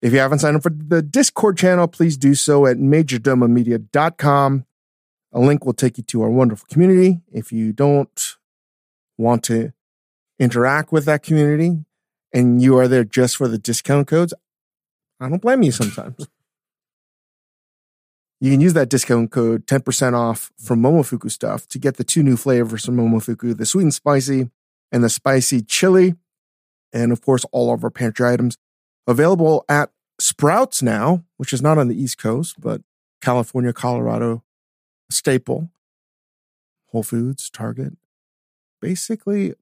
If you haven't signed up for the Discord channel, please do so at majordomomedia.com. A link will take you to our wonderful community. If you don't want to interact with that community and you are there just for the discount codes, I don't blame you sometimes. you can use that discount code 10% off from Momofuku stuff to get the two new flavors from Momofuku, the sweet and spicy and the spicy chili. And of course, all of our pantry items available at Sprouts now, which is not on the East Coast, but California, Colorado staple. Whole Foods, Target, basically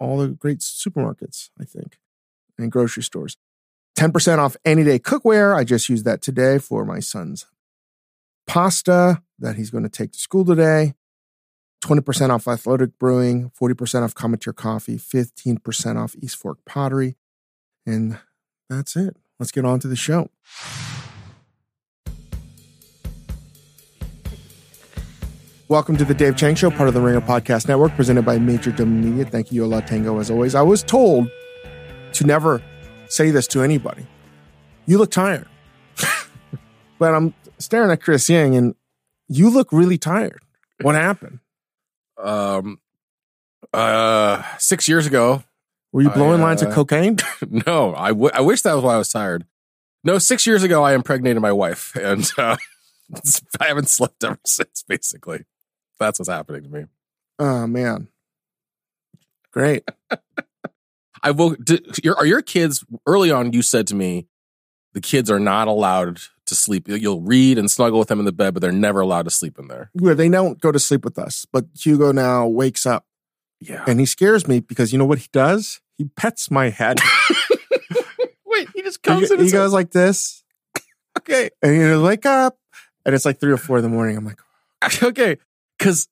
all the great supermarkets, I think, and grocery stores. 10% off Anyday cookware. I just used that today for my son's pasta that he's going to take to school today. 20% off Athletic Brewing, 40% off Cometeer Coffee, 15% off East Fork Pottery. And that's it. Let's get on to the show. Welcome to the Dave Chang Show, part of the Ringer Podcast Network, presented by Major Domo Media. Thank you, Yo La Tengo, as always. I was told to never say this to anybody. You look tired. but I'm staring at Chris Ying, and you look really tired. What happened? Um, uh, six years ago. Were you blowing I, lines of uh, cocaine? No, I, w- I wish that was why I was tired. No, six years ago, I impregnated my wife, and uh, I haven't slept ever since. Basically, that's what's happening to me. Oh, man. Great. I woke. Did, your, are your kids early on? You said to me, the kids are not allowed to sleep. You'll read and snuggle with them in the bed, but they're never allowed to sleep in there. Yeah, they don't go to sleep with us, but Hugo now wakes up Yeah. and he scares me because you know what he does? He pets my head. Wait, he just he, comes in. he goes like this, okay, and you wake up, and it's like three or four in the morning. I'm like, okay, because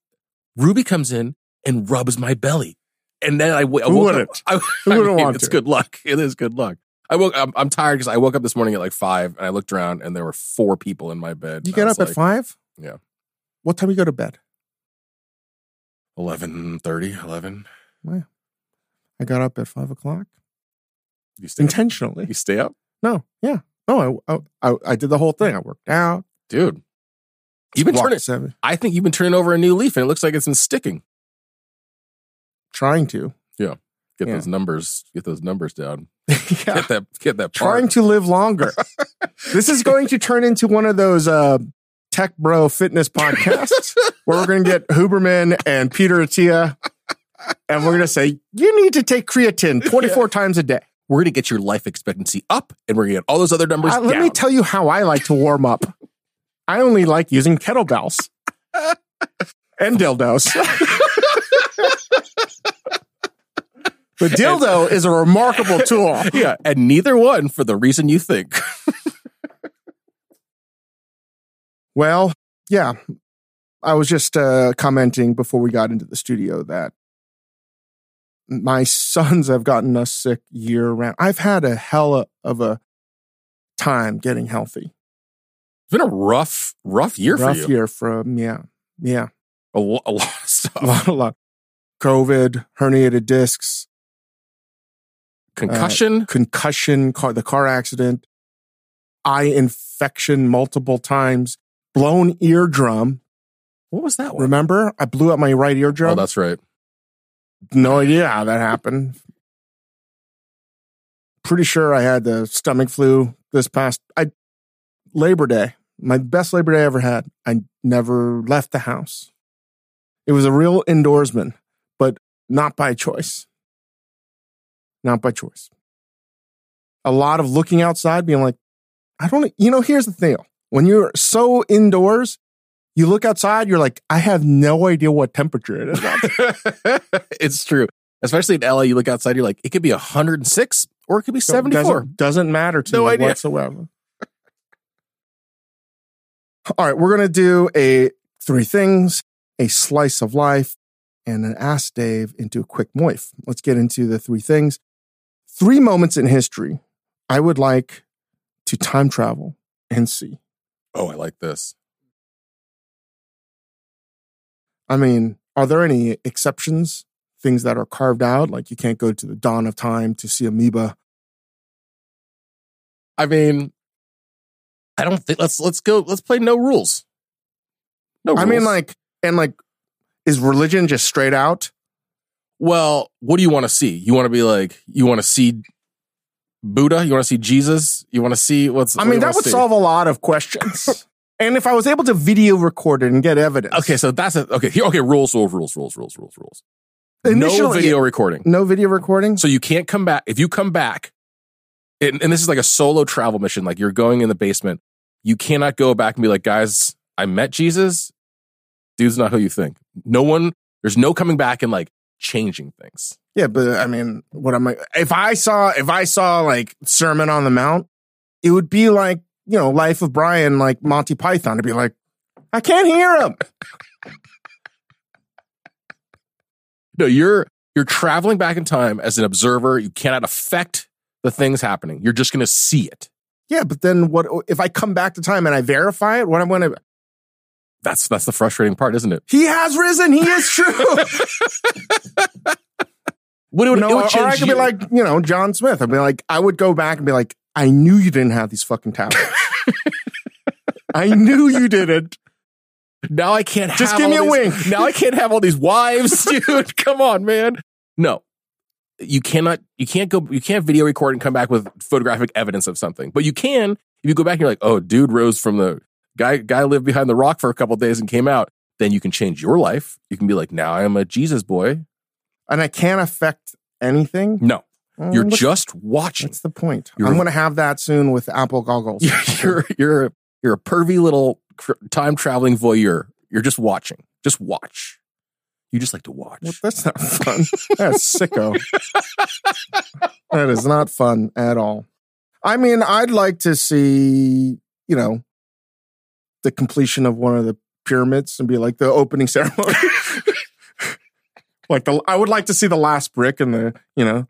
Ruby comes in and rubs my belly, and then I, w- I Who woke wouldn't? up. I, Who I wouldn't mean, want It's to? good luck. It is good luck. I woke. I'm, I'm tired because I woke up this morning at like five, and I looked around, and there were four people in my bed. you get up at five? Yeah. What time you go to bed? 11.30, 11. I got up at five o'clock You stay. intentionally. You stay up, No, yeah, no, I, I I did the whole thing. I worked out. dude. You've been turning. seven, I think you've been turning over a new leaf, and it looks like it's been sticking. trying to. Yeah. Get Yeah. those numbers. Get those numbers down. yeah. Get that. Get that. trying to live longer. this is going to turn into one of those uh, tech bro fitness podcasts where we're going to get Huberman and Peter Attia, and we're going to say you need to take creatine 24 times a day. We're gonna get your life expectancy up, and we're gonna get all those other numbers Uh, let down. me tell you how I like to warm up. I only like using kettlebells and dildos. the dildo is a remarkable tool. yeah, and neither one for the reason you think. Well, yeah. I was just uh, commenting before we got into the studio that my sons have gotten us sick year round. I've had a hell of a time getting healthy. It's been a rough, rough year Rough for you. year from, yeah, yeah. A, lo- a lot of stuff. A lot, a lot. COVID, herniated discs, Concussion. Uh, concussion, car, the car accident, eye infection multiple times, blown eardrum. what was that one? Remember, I blew up my right eardrum. Oh, that's right. No idea how that happened. Pretty sure I had the stomach flu this past I Labor Day. My best Labor Day I ever had. I never left the house. It was a real indoorsman, but not by choice. Not by choice. A lot of looking outside, being like, I don't, you know, here's the thing. When you're so indoors, you look outside, you're like, I have no idea what temperature it is. it's true. Especially in LA, you look outside, you're like, it could be 106 or it could be 74. Doesn't, doesn't matter to No me idea. whatsoever. All right, we're gonna do a three things, a slice of life, and an ask Dave into a quick moif. Let's get into the three things. Three moments in history I would like to time travel and see. Oh, I like this. I mean, are there any exceptions? Things that are carved out, like you can't go to the dawn of time to see amoeba. I mean, I don't think let's let's go. Let's play no rules. No, I mean, like, and like, is religion just straight out? well, what do you want to see? You want to be like, you want to see Buddha? You want to see Jesus? You want to see what's? I mean, you that would see? solve a lot of questions. and if I was able to video record it and get evidence, Okay, so that's a, okay. Here, okay, rules, rules, rules, rules, rules, rules, rules. no video recording. no video recording. So you can't come back. If you come back, and, and this is like a solo travel mission, like you're going in the basement, you cannot go back and be like, guys, I met Jesus. Dude's not who you think. No one, there's no coming back and like changing things. Yeah, but I mean, what am I? If I saw, if I saw like Sermon on the Mount, it would be like you know, Life of Brian, like Monty Python. It'd be like, I can't hear him. No, you're you're traveling back in time as an observer. You cannot affect the things happening. You're just going to see it. Yeah, but then what if I come back to time and I verify it? What I'm going to? That's that's the frustrating part, isn't it? He has risen. He is true. What it would, You know, it or would I could be like, you know, John Smith. I'd be like, I would go back and be like, I knew you didn't have these fucking tablets. I knew you didn't. Now I can't Just give me a wink. Now I can't have all these wives, dude. Come on, man. No. You cannot you can't go you can't video record and come back with photographic evidence of something. But you can if you go back and you're like, oh, dude rose from the guy guy lived behind the rock for a couple days and came out, then you can change your life. You can be like, now I am a Jesus boy. And I can't affect anything. No. Well, You're just watching. That's the point. You're- I'm going to have that soon with Apple goggles. You're you're you're a pervy little cr- time traveling voyeur. You're just watching. Just watch. You just like to watch. Well, that's not fun. That's sicko. that is not fun at all. I mean, I'd like to see, you know, the completion of one of the pyramids and be like the opening ceremony. like the, I would like to see the last brick and the, you know,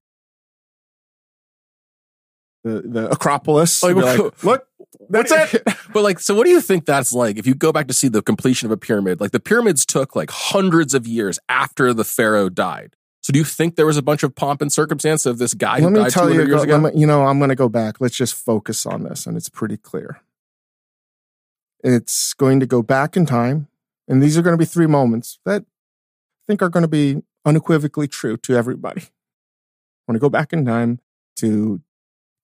the the Acropolis. Like, like, look, that's it. But like, so what do you think that's like? If you go back to see the completion of a pyramid, like the pyramids took like hundreds of years after the pharaoh died. So do you think there was a bunch of pomp and circumstance of this guy who Let me died tell you, years ago? me- you know, I'm going to go back. Let's just focus on this, and it's pretty clear. It's going to go back in time, and these are going to be three moments that I think are going to be unequivocally true to everybody. I want to go back in time to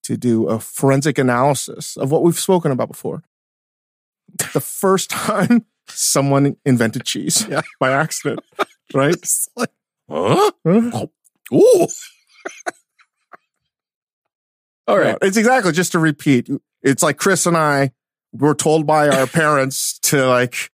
to do a forensic analysis of what we've spoken about before. The first time someone invented cheese Yeah. by accident, right? It's like, huh? Huh? Oh. Ooh. All right. Yeah, it's exactly just to repeat. It's like Chris and I were told by our parents to like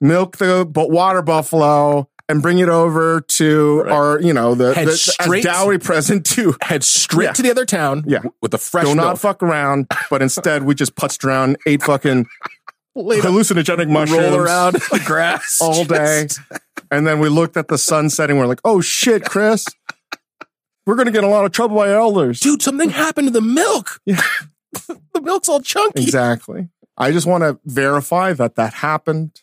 milk the bu- water buffalo and bring it over to Right. our, you know, the, Head the as straight- dowry present to Head straight Yeah. to the other town Yeah. with the fresh do not milk. fuck around, but instead we just putzed around, ate fucking hallucinogenic mushrooms roll around the grass all day. Just- And then we looked at the sun setting. We're like, oh shit, Chris, we're going to get in a lot of trouble by elders. Dude, something happened to the milk. Yeah. the milk's all chunky. Exactly. I just want to verify that that happened.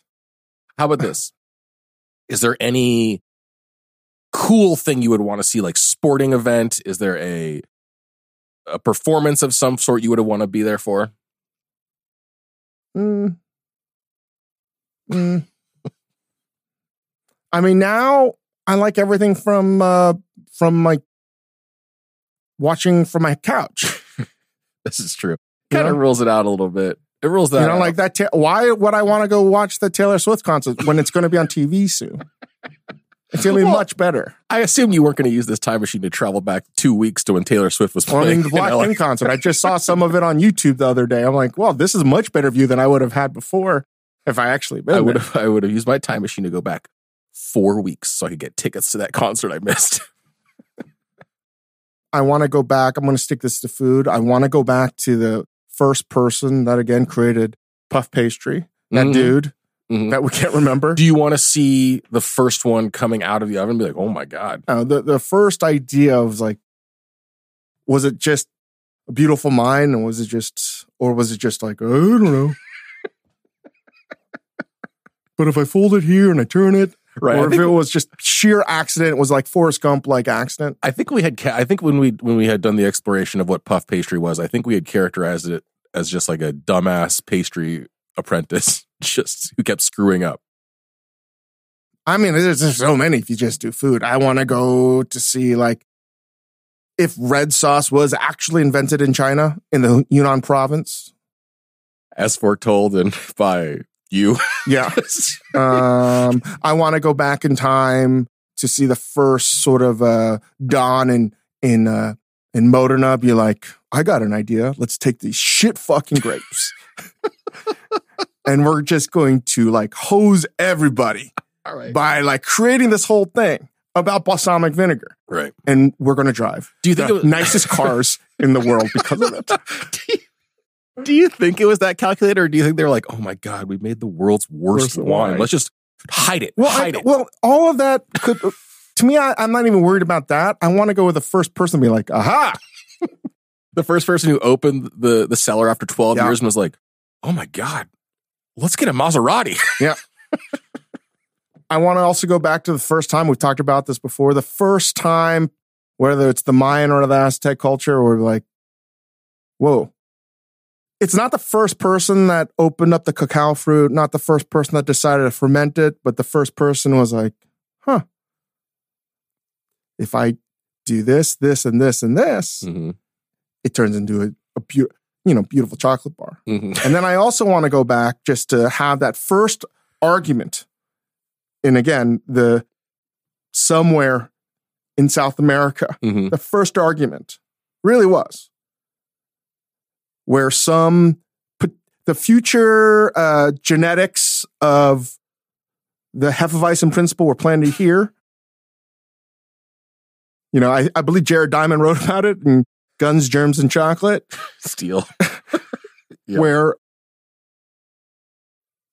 How about this? Is there any cool thing you would want to see, like sporting event? Is there a a performance of some sort you would want to be there for? Mm. Mm. I mean, now I like everything from uh from like watching from my couch. This is true. Kind of rules it out a little bit. It rules that you know, out. like that. Ta- why would I want to go watch the Taylor Swift concert when it's going to be on TV soon? It's going to be Well, much better. I assume you weren't going to use this time machine to travel back two weeks to when Taylor Swift was I playing. mean, the in LA. Blackpink concert. I just saw some of it on YouTube the other day. I'm like, well, this is much better view than I would have had before if I actually been I would have I would have used my time machine to go back four weeks so I could get tickets to that concert I missed. I want to go back. I'm going to stick this to food. I want to go back to the first person that again created puff pastry. That Mhm. dude Mhm. that we can't remember. Do you want to see the first one coming out of the oven? And be like, oh my god, Uh, the the first idea was like, was it just a beautiful mind, and was it just, or was it just like I don't know. but if I fold it here and I turn it, Right. Or if it was just sheer accident, it was like Forrest Gump like accident. I think we had. Ca- I think when we when we had done the exploration of what puff pastry was, I think we had characterized it as just like a dumbass pastry apprentice, just who kept screwing up. I mean, there's just so many if you just do food. I want to go to see like if red sauce was actually invented in China in the Yunnan province. as foretold and by you. Yeah. um, I want to go back in time to see the first sort of uh, dawn in in uh, in Modena. Be like, I got an idea. Let's take these shit fucking grapes, and we're just going to like hose everybody All right. by like creating this whole thing about balsamic vinegar, Right. and we're going to drive Do you think the was, nicest cars in the world because of it. do, you, think it was that calculator, or do you think they're like, oh my god, we made the world's worst Worst wine. wine. Let's just hide it. Well, I, hide it. well, all of that could. Uh, to me, I, I'm not even worried about that. I want to go with the first person, be like, "Aha!" the first person who opened the the cellar after 12 Yeah. years and was like, oh my god, let's get a Maserati. Yeah. I want to also go back to the first time we've talked about this before. The first time, whether it's the Mayan or the Aztec culture, or like, whoa, it's not the first person that opened up the cacao fruit, not the first person that decided to ferment it, but the first person was like, huh, if I do this, this, and this, and this, Mm-hmm. it turns into a, a you know, beautiful chocolate bar. Mm-hmm. And then I also want to go back just to have that first argument. And again, the somewhere in South America, Mm-hmm. the first argument really was where some the future uh, genetics of the Hefeweizen principle were planted here. You know, I, I believe Jared Diamond wrote about it in Guns, Germs, and Chocolate Steel. Yeah. where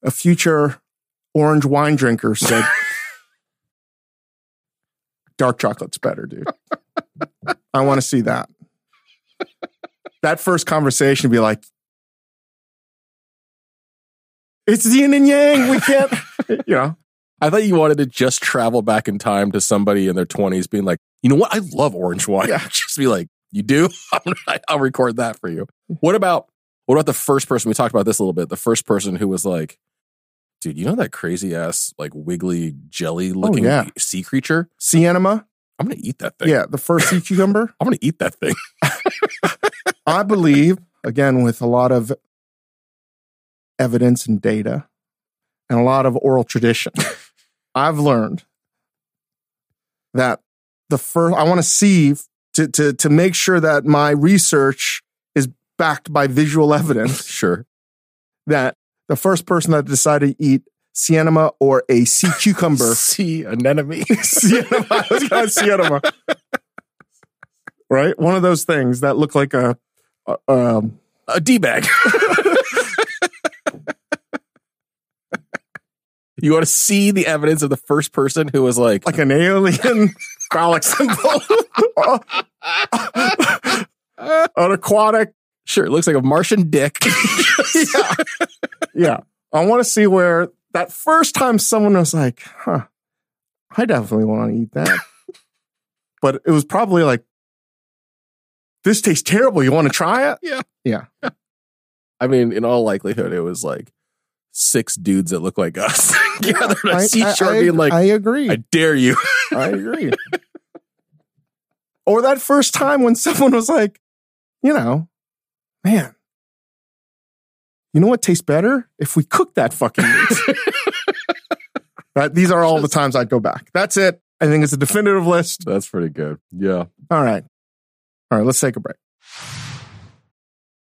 a future orange wine drinker said, Dark chocolate's better, dude. I want to see that. That first conversation be like, it's yin and yang. We can't, you know. I thought you wanted to just travel back in time to somebody in their 20s being like, you know what? I love orange wine. Yeah. just be like, you do? I'm gonna- I'll record that for you. What about, what about the first person? We talked about this a little bit. The first person who was like, dude, you know that crazy ass, like wiggly jelly oh, looking yeah. sea creature? Sea Cianema. I'm going to eat that thing. Yeah, the first sea cucumber. I'm going to eat that thing. I believe, again, with a lot of evidence and data and a lot of oral tradition, I've learned that the first, I want to see to, to, to make sure that my research is backed by visual evidence sure. that the first person that decided to eat cianema or a sea cucumber, Sea anemone. cianema, I was going to right? One of those things that look like a um, a D bag. you want to see the evidence of the first person who was like, like an alien phallic symbol. An aquatic. sure, it looks like a Martian dick. Yeah. yeah. I want to see where that first time someone was like, huh, I definitely want to eat that. but it was probably like, this tastes terrible. You want to try it? Yeah. Yeah. I mean, in all likelihood, it was like six dudes that look like us gathered on a seashore I, being like, I agree. I, dare you. I agree. or that first time when someone was like, you know, man, you know what tastes better? If we cook that fucking meat. That- these are all the times I'd go back. That's it. I think it's a definitive list. That's pretty good. Yeah. All right. All right, let's take a break.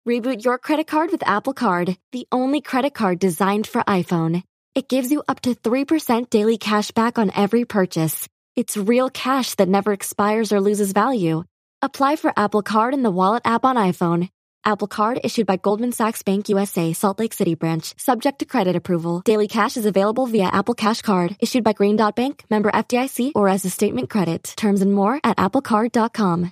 Reboot your credit card with Apple Card, the only credit card designed for iPhone. It gives you up to 3% daily cash back on every purchase. It's real cash that never expires or loses value. Apply for Apple Card in the Wallet app on iPhone. Apple Card issued by Goldman Sachs Bank USA, Salt Lake City branch, subject to credit approval. Daily cash is available via Apple Cash Card, issued by Green Dot Bank, member FDIC, or as a statement credit. Terms and more at applecard.com.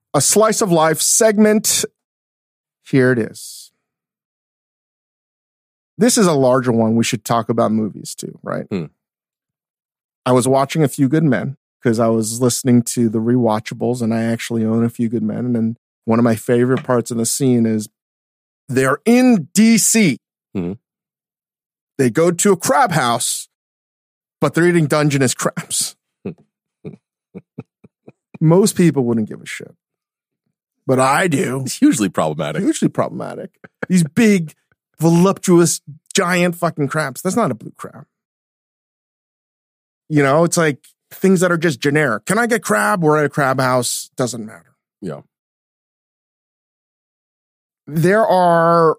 A slice of life segment. Here it is. This is a larger one. We should talk about movies too, right? Hmm. I was watching A Few Good Men because I was listening to the rewatchables and I actually own A Few Good Men. And one of my favorite parts in the scene is they're in DC. Mhm. They go to a crab house, but they're eating Dungeness crabs. Most people wouldn't give a shit, but I do. It's hugely problematic. Hugely problematic. These big, voluptuous, giant fucking crabs. That's not a blue crab. You know, it's like things that are just generic. Can I get crab? We're at a crab house. Doesn't matter. Yeah. there are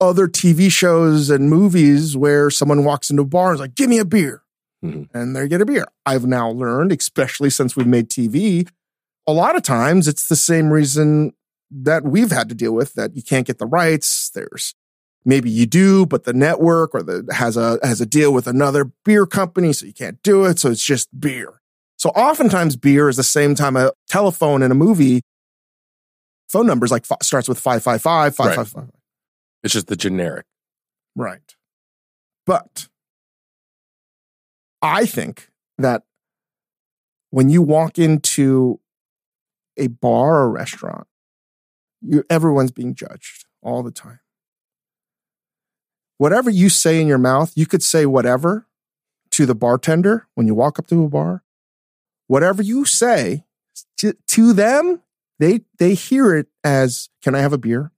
other TV shows and movies where someone walks into a bar and is like, give me a beer. Mhm. And they get a beer. I've now learned, especially since we've made TV, a lot of times it's the same reason that we've had to deal with that you can't get the rights. There's maybe you do, but the network or the has a has a deal with another beer company, so you can't do it. So it's just beer. So oftentimes beer is the same time a telephone in a movie phone numbers like fi- starts with 555 Right. 555 It's just the generic. right but i think that when you walk into a bar or restaurant you everyone's being judged all the time. Whatever you say in your mouth you could say whatever to the bartender when you walk up to a bar. Whatever you say to, to them they they hear it as can i have a beer?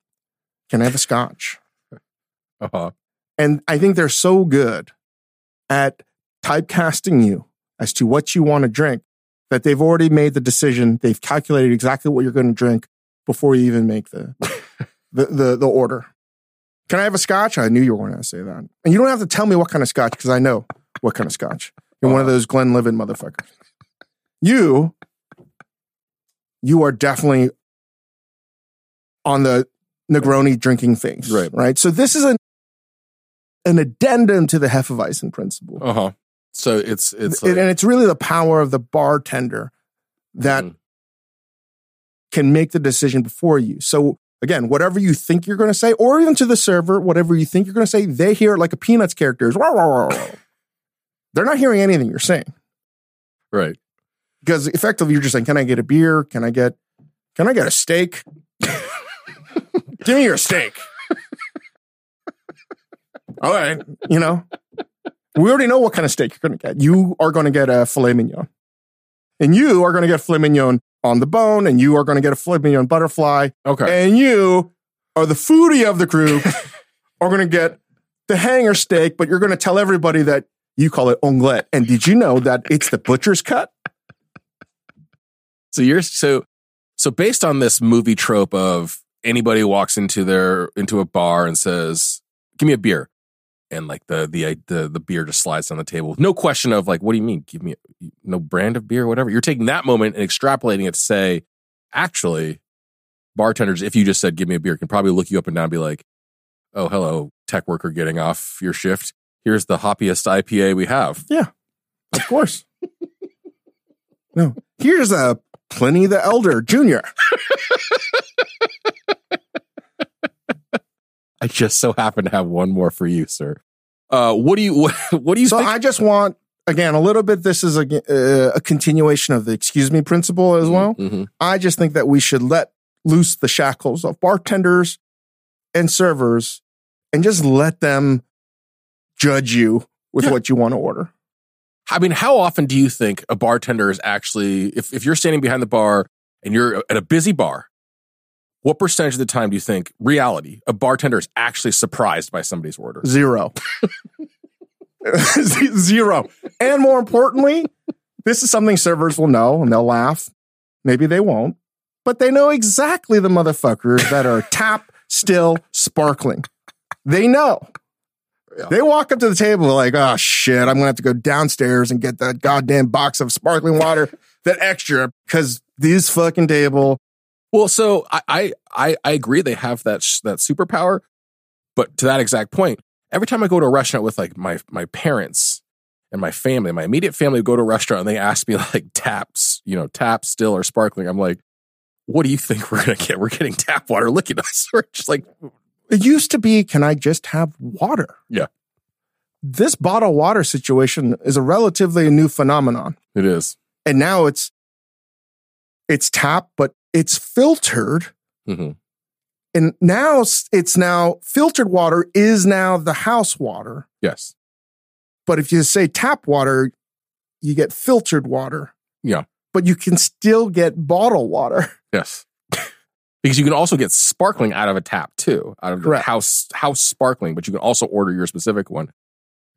Can i have a scotch? Uh-huh. and i think they're so good at typecasting you as to what you want to drink that they've already made the decision they've calculated exactly what you're going to drink before you even make the the, the the order can i have a scotch i knew you were going to say that and you don't have to tell me what kind of scotch because i know what kind of scotch you're one of those glenlivet motherfuckers you you are definitely on the Negroni drinking phase. Right. Right. So this is an an addendum to the Hefeweizen principle. Uh-huh. So it's it's and it's really the power of the bartender that Mhm. can make the decision before you. So again, whatever you think you're going to say, or even to the server, whatever you think you're going to say, they hear it like a Peanuts character. is, "Wah, wah, wah, wah." They're not hearing anything you're saying right. because effectively you're just saying, "Can I get a beer? Can I get? Can I get a steak? Give me your steak." All right, you know, we already know what kind of steak you're going to get. You are going to get a filet mignon, and you are going to get filet mignon on the bone, and you are going to get a filet mignon butterfly, Okay. and you are the foodie of the group are going to get the hanger steak, but you're going to tell everybody that you call it onglet. And did you know that it's the butcher's cut? So you're so so based on this movie trope of anybody walks into their into a bar and says, "Give me a beer," and like the the the the beer just slides on the table, no question of like, "What do you mean? Give me no brand of beer, whatever." You're taking that moment and extrapolating it to say, actually, bartenders, if you just said, "Give me a beer," can probably look you up and down and be like, "Oh, hello, tech worker getting off your shift. Here's the hoppiest IPA we have." Yeah, of course. no. Here's a Pliny the Elder Jr. I just so happen to have one more for you, sir. Uh, what do you what, what do you So think? I just want, again, a little bit, this is a, uh, a continuation of the excuse me principle as well. Mhm. I just think that we should let loose the shackles of bartenders and servers and just let them judge you with Yeah. what you want to order. I mean, how often do you think a bartender is actually, if, if you're standing behind the bar and you're at a busy bar, what percentage of the time do you think reality a bartender is actually surprised by somebody's order? Zero. Zero. And more importantly, this is something servers will know and they'll laugh. Maybe they won't, but they know exactly the motherfuckers that are tap, still, sparkling. They know. Yeah. They walk up to the table like, oh shit, I'm gonna have to go downstairs and get that goddamn box of sparkling water, that extra, because these fucking table. Well, so I, I, I, agree they have that, sh- that superpower, but to that exact point, every time I go to a restaurant with like my, my parents and my family, my immediate family go to a restaurant and they ask me like taps, you know, tap, still, or sparkling. I'm like, what do you think we're gonna get? We're getting tap water. Look at us. We're just like, It used to be, can I just have water? Yeah. This bottled water situation is a relatively new phenomenon. it is. And now it's it's tap, but it's filtered. hmm And now it's now filtered water is now the house water. Yes. But if you say tap water, you get filtered water. Yeah. But you can still get bottled water. Yes. because you can also get sparkling out of a tap too, out of the house house sparkling, but you can also order your specific one.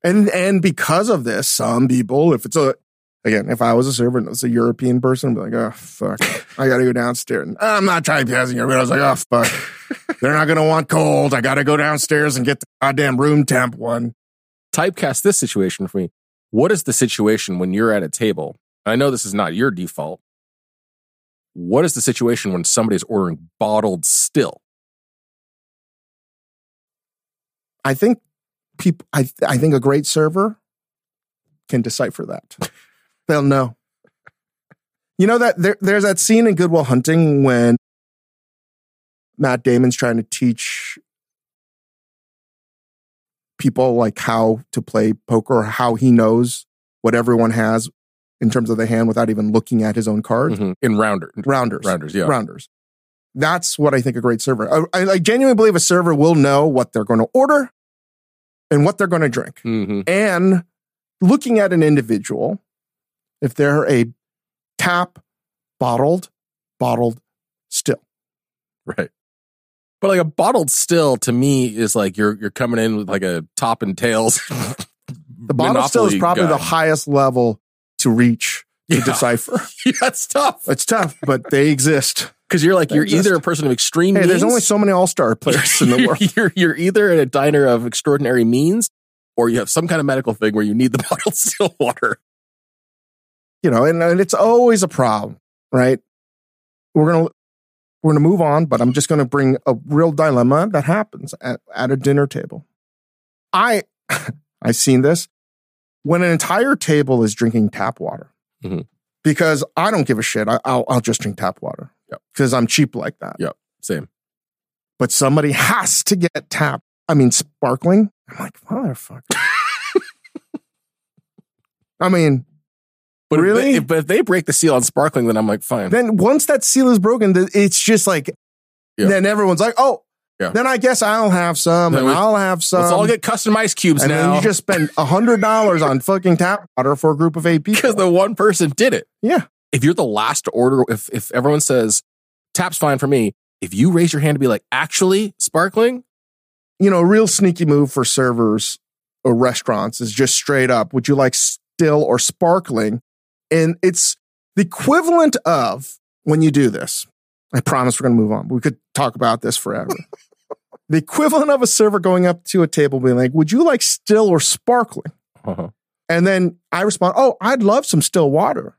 And and because of this, some people, if it's a again, if I was a server and it's a European person, I'd be like, oh fuck, I gotta go downstairs. And I'm not trying to pass you, but I was like, oh fuck, they're not gonna want cold. I gotta go downstairs and get the goddamn room temp one. Typecast this situation for me. What is the situation when you're at a table? I know this is not your default. What is the situation when somebody's ordering bottled still? I think people, I I think a great server can decipher that. They'll know. You know that there, there's that scene in Good Will Hunting when Matt Damon's trying to teach people like how to play poker or how he knows what everyone has in terms of the hand without even looking at his own cards. Mhm. In rounder, Rounders. rounders, yeah. Rounders. That's what I think a great server. I, I genuinely believe a server will know what they're going to order and what they're going to drink. hmm And looking at an individual, if they're a tap, bottled, bottled, still. Right. But like a bottled still to me is like you're you're coming in with like a top and tails. The bottled still is probably the highest level to reach to Yeah. decipher. yeah, that's tough It's tough, but they exist. because you're like They you're exist. either a person of extreme. Hey, there's only so many all star players in the world. you're, you're either at a diner of extraordinary means or you have some kind of medical thing where you need the bottled still water. You know, and, and it's always a problem, right? We're gonna we're gonna move on, but I'm just gonna bring a real dilemma that happens at, at a dinner table. I I've seen this when an entire table is drinking tap water Mhm. because I don't give a shit. I, I'll I'll just drink tap water Yep. because I'm cheap like that. Yep. Same. But somebody has to get tap. I mean, sparkling. I'm like, motherfucker. I mean, But if Really? they- if, but if they break the seal on sparkling, then I'm like, fine. then once that seal is broken, it's just like, Yeah. then everyone's like, oh, Yeah. then I guess I'll have some Then and we- I'll have some. Let's all get custom ice cubes and now. then you just spend a hundred dollars on fucking tap water for a group of eight people. because the one person did it. yeah. If you're the last to order, if if everyone says tap's fine for me, if you raise your hand to be like, actually sparkling, You know, a real sneaky move for servers or restaurants is just straight up, would you like still or sparkling? And it's the equivalent of when you do this. I promise we're going to move on. We could talk about this forever. the equivalent of a server going up to a table being like, would you like still or sparkling? uh-huh. And then I respond, Oh, I'd love some still water.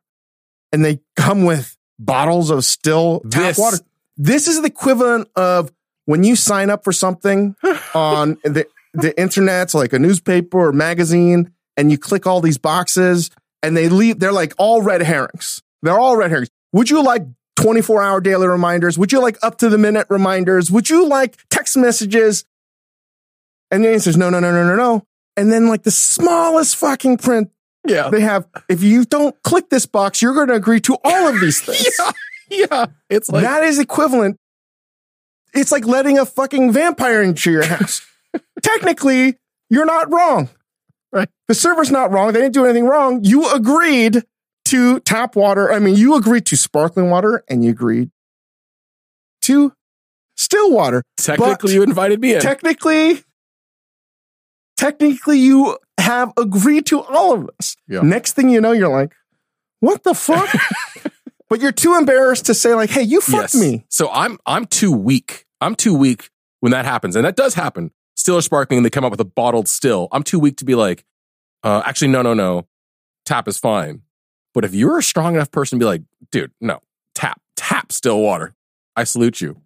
And they come with bottles of still tap This- water. This is the equivalent of when you sign up for something on the, the internet, like a newspaper or magazine, and you click all these boxes and they leave, they're like all red herrings. They're all red herrings. Would you like 24 hour daily reminders? Would you like up to the minute reminders? Would you like text messages? And the answer is no, no, no, no, no, no. And then like the smallest fucking print yeah, they have, if you don't click this box, you're going to agree to all of these things. yeah, yeah. It's like that is equivalent. It's like letting a fucking vampire into your house. Technically, you're not wrong. Right. The server's not wrong. They didn't do anything wrong. You agreed to tap water. I mean, you agreed to sparkling water and you agreed to still water. Technically, you invited me in. Technically, technically, you have agreed to all of this. Yeah. Next thing you know, you're like, what the fuck? but you're too embarrassed to say, like, hey, you fucked me. So I'm I'm too weak. I'm too weak when that happens, and that does happen. Still or sparkling, and they come up with a bottled still. I'm too weak to be like, uh, actually, no, no, no. Tap is fine. But if you're a strong enough person to be like, dude, no, tap, tap still water. I salute you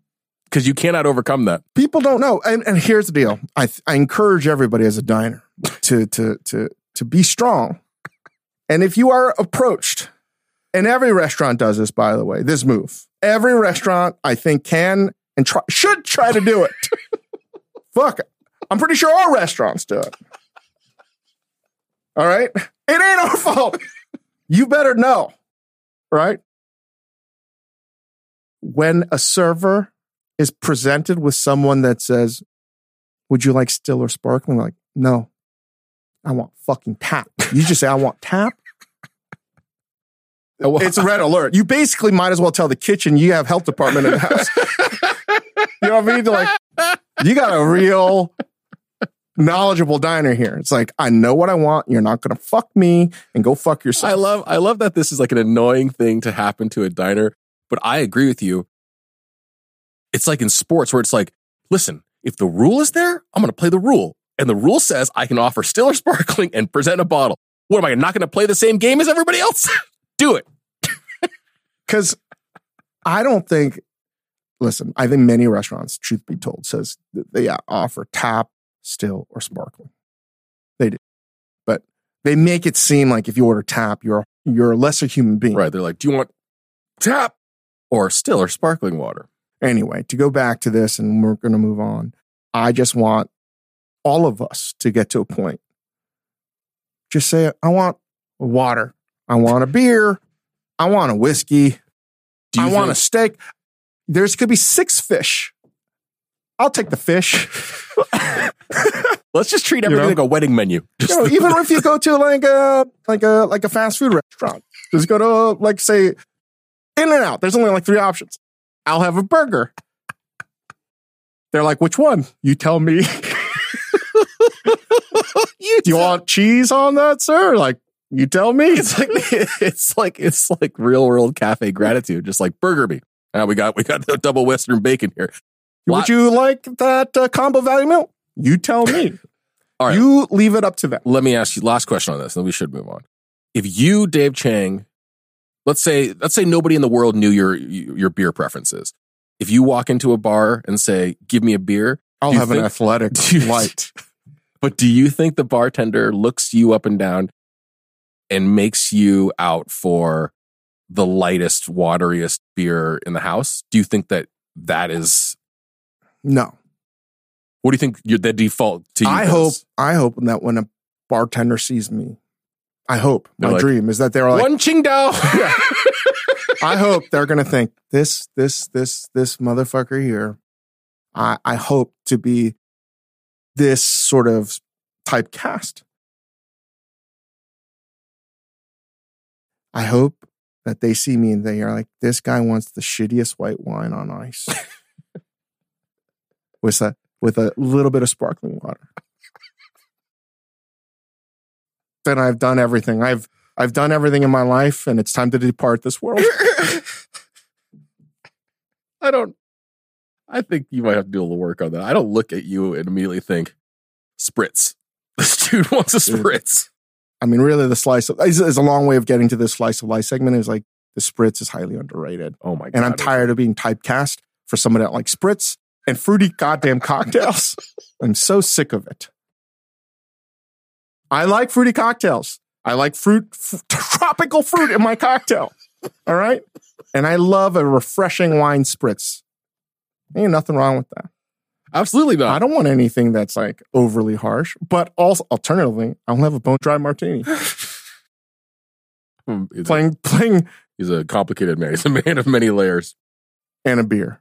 because you cannot overcome that. people don't know. And, and here's the deal: I I encourage everybody as a diner to to to to be strong. And if you are approached, and every restaurant does this, by the way, this move. Every restaurant, I think, can and try, should try to do it. Fuck, I'm pretty sure all restaurants do it. All right, it ain't our fault. You better know, right? When a server is presented with someone that says, Would you like still or sparkling? Like, no, I want fucking tap. You just say, I want tap. It's a red alert. You basically might as well tell the kitchen you have health department in the house. you know what I mean? Like, you got a real knowledgeable diner here. It's like, I know what I want. You're not going to fuck me and go fuck yourself. I love I love that this is like an annoying thing to happen to a diner, but I agree with you. It's like in sports where it's like, listen, if the rule is there, I'm going to play the rule. And the rule says I can offer still or sparkling and present a bottle. What am I not going to play the same game as everybody else? Do it. because I don't think. Listen, I think many restaurants, truth be told, says they offer tap, still, or sparkling. They do, but they make it seem like if you order tap, you're you're a lesser human being. Right. They're like, do you want tap or still or sparkling water? Anyway, to go back to this, and we're going to move on. I just want all of us to get to a point. Just say, I want water. I want a beer. I want a whiskey. Do you I want a steak. There's could be six fish. I'll take the fish. Let's just treat You everything know? like a wedding menu. Just You know, even if you go to like a like a like a fast food restaurant, just go to like say In and Out. There's only like three options. I'll have a burger. They're like, which one? You tell me. you Do you want cheese on that, sir? Like, you tell me. it's like it's like it's like real world cafe gratitude. Just like burger me. Now we got we got the double western bacon here. Would you like that uh, combo value meal? You tell me. All right. You leave it up to them. Let me ask you last question on this, then we should move on. If you, Dave Chang, let's say let's say nobody in the world knew your your beer preferences. If you walk into a bar and say, "Give me a beer," I'll have an athletic light. but do you think the bartender looks you up and down and makes you out for the lightest, wateriest beer in the house? Do you think that that is No. What do you think your the default to you? I is? hope I hope that when a bartender sees me, I hope They're my like, dream is that they're like, one Tsingtao. I hope they're gonna think this, this, this, this motherfucker here. I I hope to be this sort of typecast. I hope that they see me and they are like, this guy wants the shittiest white wine on ice. with a with a little bit of sparkling water. then I've done everything. I've I've done everything in my life, and it's time to depart this world. I don't. I think you might have to do a little work on that. I don't look at you and immediately think spritz. This dude wants a spritz. I mean, really, the slice of is, is a long way of getting to this slice of life segment. Is like the spritz is highly underrated, Oh my god! and I'm tired of being typecast for someone that likes spritz and fruity goddamn cocktails. I'm so sick of it. I like fruity cocktails. I like fruit, f- tropical fruit in my cocktail. All right, and I love a refreshing wine spritz. Ain't nothing wrong with that. Absolutely not. I don't want anything that's like overly harsh, but also alternatively, I'll have a bone dry martini. Hmm, He's, a, playing playing he's a complicated man. He's a man of many layers. and a beer.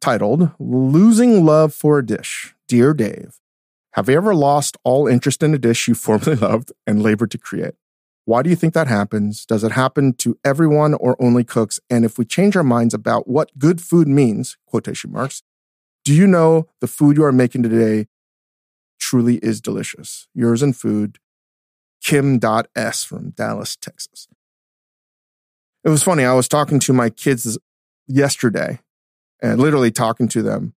titled Losing Love for a Dish. Dear Dave, have you ever lost all interest in a dish you formerly loved and labored to create? Why do you think that happens? Does it happen to everyone or only cooks? And if we change our minds about what good food means, quotation marks, do you know the food you are making today truly is delicious? Yours in food, Kim.S from Dallas, Texas. It was funny. I was talking to my kids yesterday and literally talking to them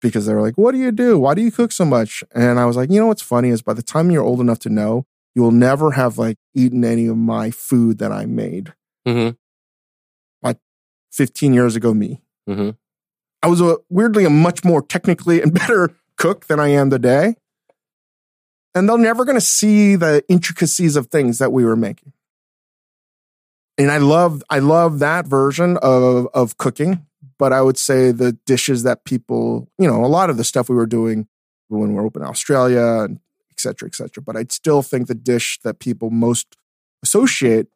because they were like, What do you do? Why do you cook so much? And I was like, You know what's funny is by the time you're old enough to know, you will never have like eaten any of my food that I made. Mm-hmm. Like 15 years ago, me. Mm-hmm. I was a weirdly a much more technically and better cook than I am today. And they're never going to see the intricacies of things that we were making. And I love, I love that version of, of cooking. But I would say the dishes that people, you know, a lot of the stuff we were doing when we were open in Australia and et cetera, et cetera. But I'd still think the dish that people most associate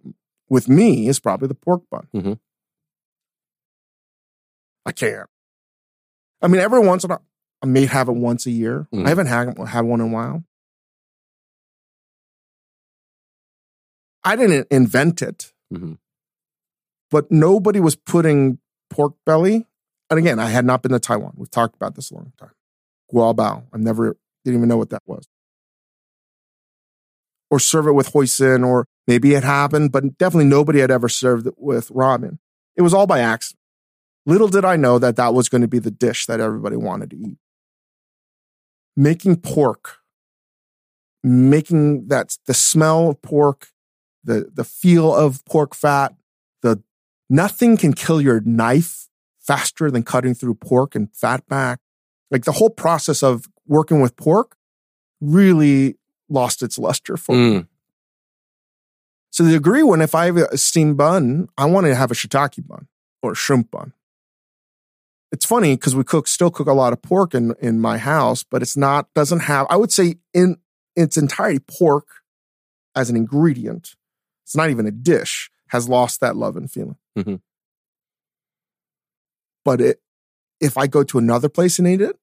with me is probably the pork bun. Mhm. I can't. I mean, every once in a I may have it once a year. Mm. I haven't had, had one in a while. I didn't invent it, Mhm. but nobody was putting pork belly. And again, I had not been to Taiwan. We've talked about this a long time. Guabao. I never didn't even know what that was. Or serve it with hoisin, or maybe it happened, but definitely nobody had ever served it with ramen. It was all by accident. Little did I know that that was going to be the dish that everybody wanted to eat. Making pork, making that the smell of pork, the the feel of pork fat, nothing can kill your knife faster than cutting through pork and fat back. Like the whole process of working with pork really lost its luster for me. Mm. So the degree when if I have a steamed bun, I want to have a shiitake bun or a shrimp bun. It's funny because we cook still cook a lot of pork in in my house, but it's not doesn't have. I would say in its entirety, pork as an ingredient, it's not even a dish, has lost that love and feeling. Mhm. But it, if I go to another place and eat it,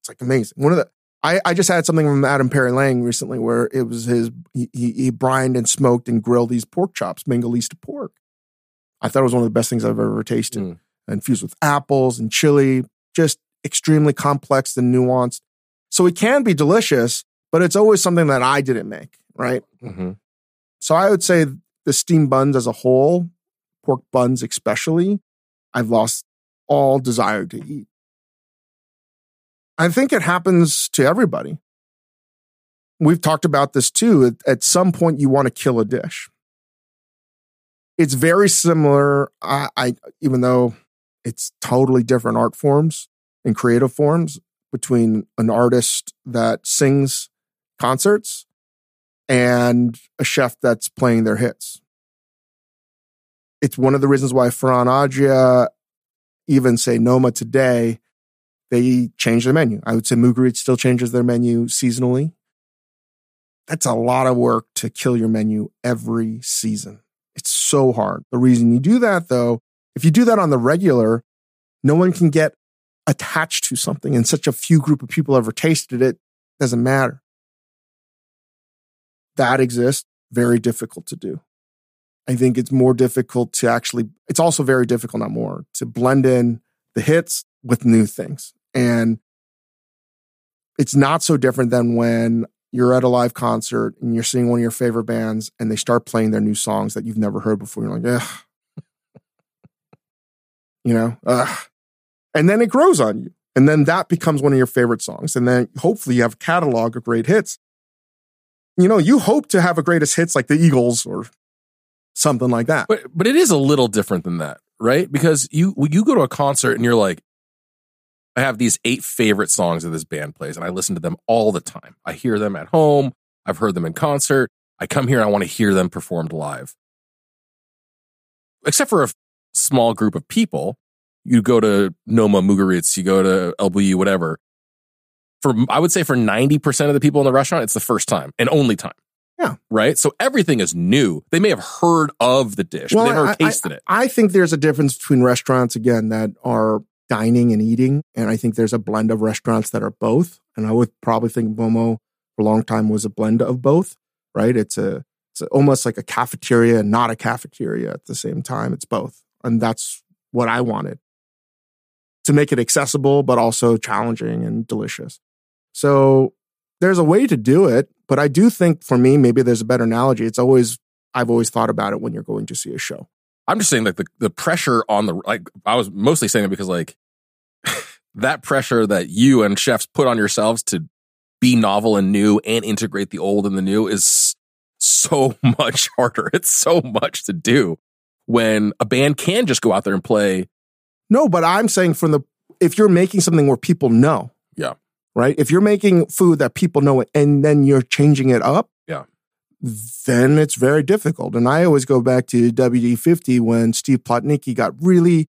it's like amazing. One of the I, I just had something from Adam Perry Lang recently where it was his he, he, he brined and smoked and grilled these pork chops, Mangalitsa pork. I thought it was one of the best things I've ever tasted. Mm. Infused with apples and chili, just extremely complex and nuanced. So it can be delicious, but it's always something that I didn't make, right? Mhm. So I would say the steamed buns as a whole, pork buns especially, I've lost all desire to eat. I think it happens to everybody. We've talked about this too. At, some point, you want to kill a dish. It's very similar. I, I even though it's totally different art forms and creative forms between an artist that sings concerts and a chef that's playing their hits. It's one of the reasons why Ferran Adria, even say Noma today, they change their menu. I would say Mugaritz still changes their menu seasonally. that's a lot of work to kill your menu every season. It's so hard. The reason you do that though, if you do that on the regular, no one can get attached to something and such a few group of people ever tasted it doesn't matter. That exists, very difficult to do. I think it's more difficult to actually, it's also very difficult, not more, to blend in the hits with new things. And it's not so different than when you're at a live concert and you're seeing one of your favorite bands and they start playing their new songs that you've never heard before. You're like, ugh. you know, ugh. And then it grows on you. And then that becomes one of your favorite songs. And then hopefully you have a catalog of great hits. You know, you hope to have a greatest hits like the Eagles or something like that. But but it is a little different than that, right? Because you you go to a concert and you're like, I have these eight favorite songs that this band plays, and I listen to them all the time. I hear them at home. I've heard them in concert. I come here and I want to hear them performed live. Except for a small group of people, you go to Noma, Mugaritz, you go to El Bulli, whatever. For I would say for ninety percent of the people in the restaurant, it's the first time and only time. Yeah. Right. So everything is new. They may have heard of the dish, well, but they've never I, tasted I, it. I think there's a difference between restaurants again that are dining and eating, and I think there's a blend of restaurants that are both. And I would probably think Momo for a long time was a blend of both. Right. It's a it's almost like a cafeteria and not a cafeteria at the same time. It's both, and that's what I wanted to make it accessible, but also challenging and delicious. So there's a way to do it, but I do think for me, maybe there's a better analogy. It's always, I've always thought about it when you're going to see a show. I'm just saying like the, the pressure on the, like, I was mostly saying it because like that pressure that you and chefs put on yourselves to be novel and new and integrate the old and the new is so much harder. It's so much to do when a band can just go out there and play. No, but I'm saying from the, if you're making something where people know, Yeah. Right? If you're making food that people know and then you're changing it up, Yeah. then it's very difficult. And I always go back to WD50 when Steve Plotnicki got really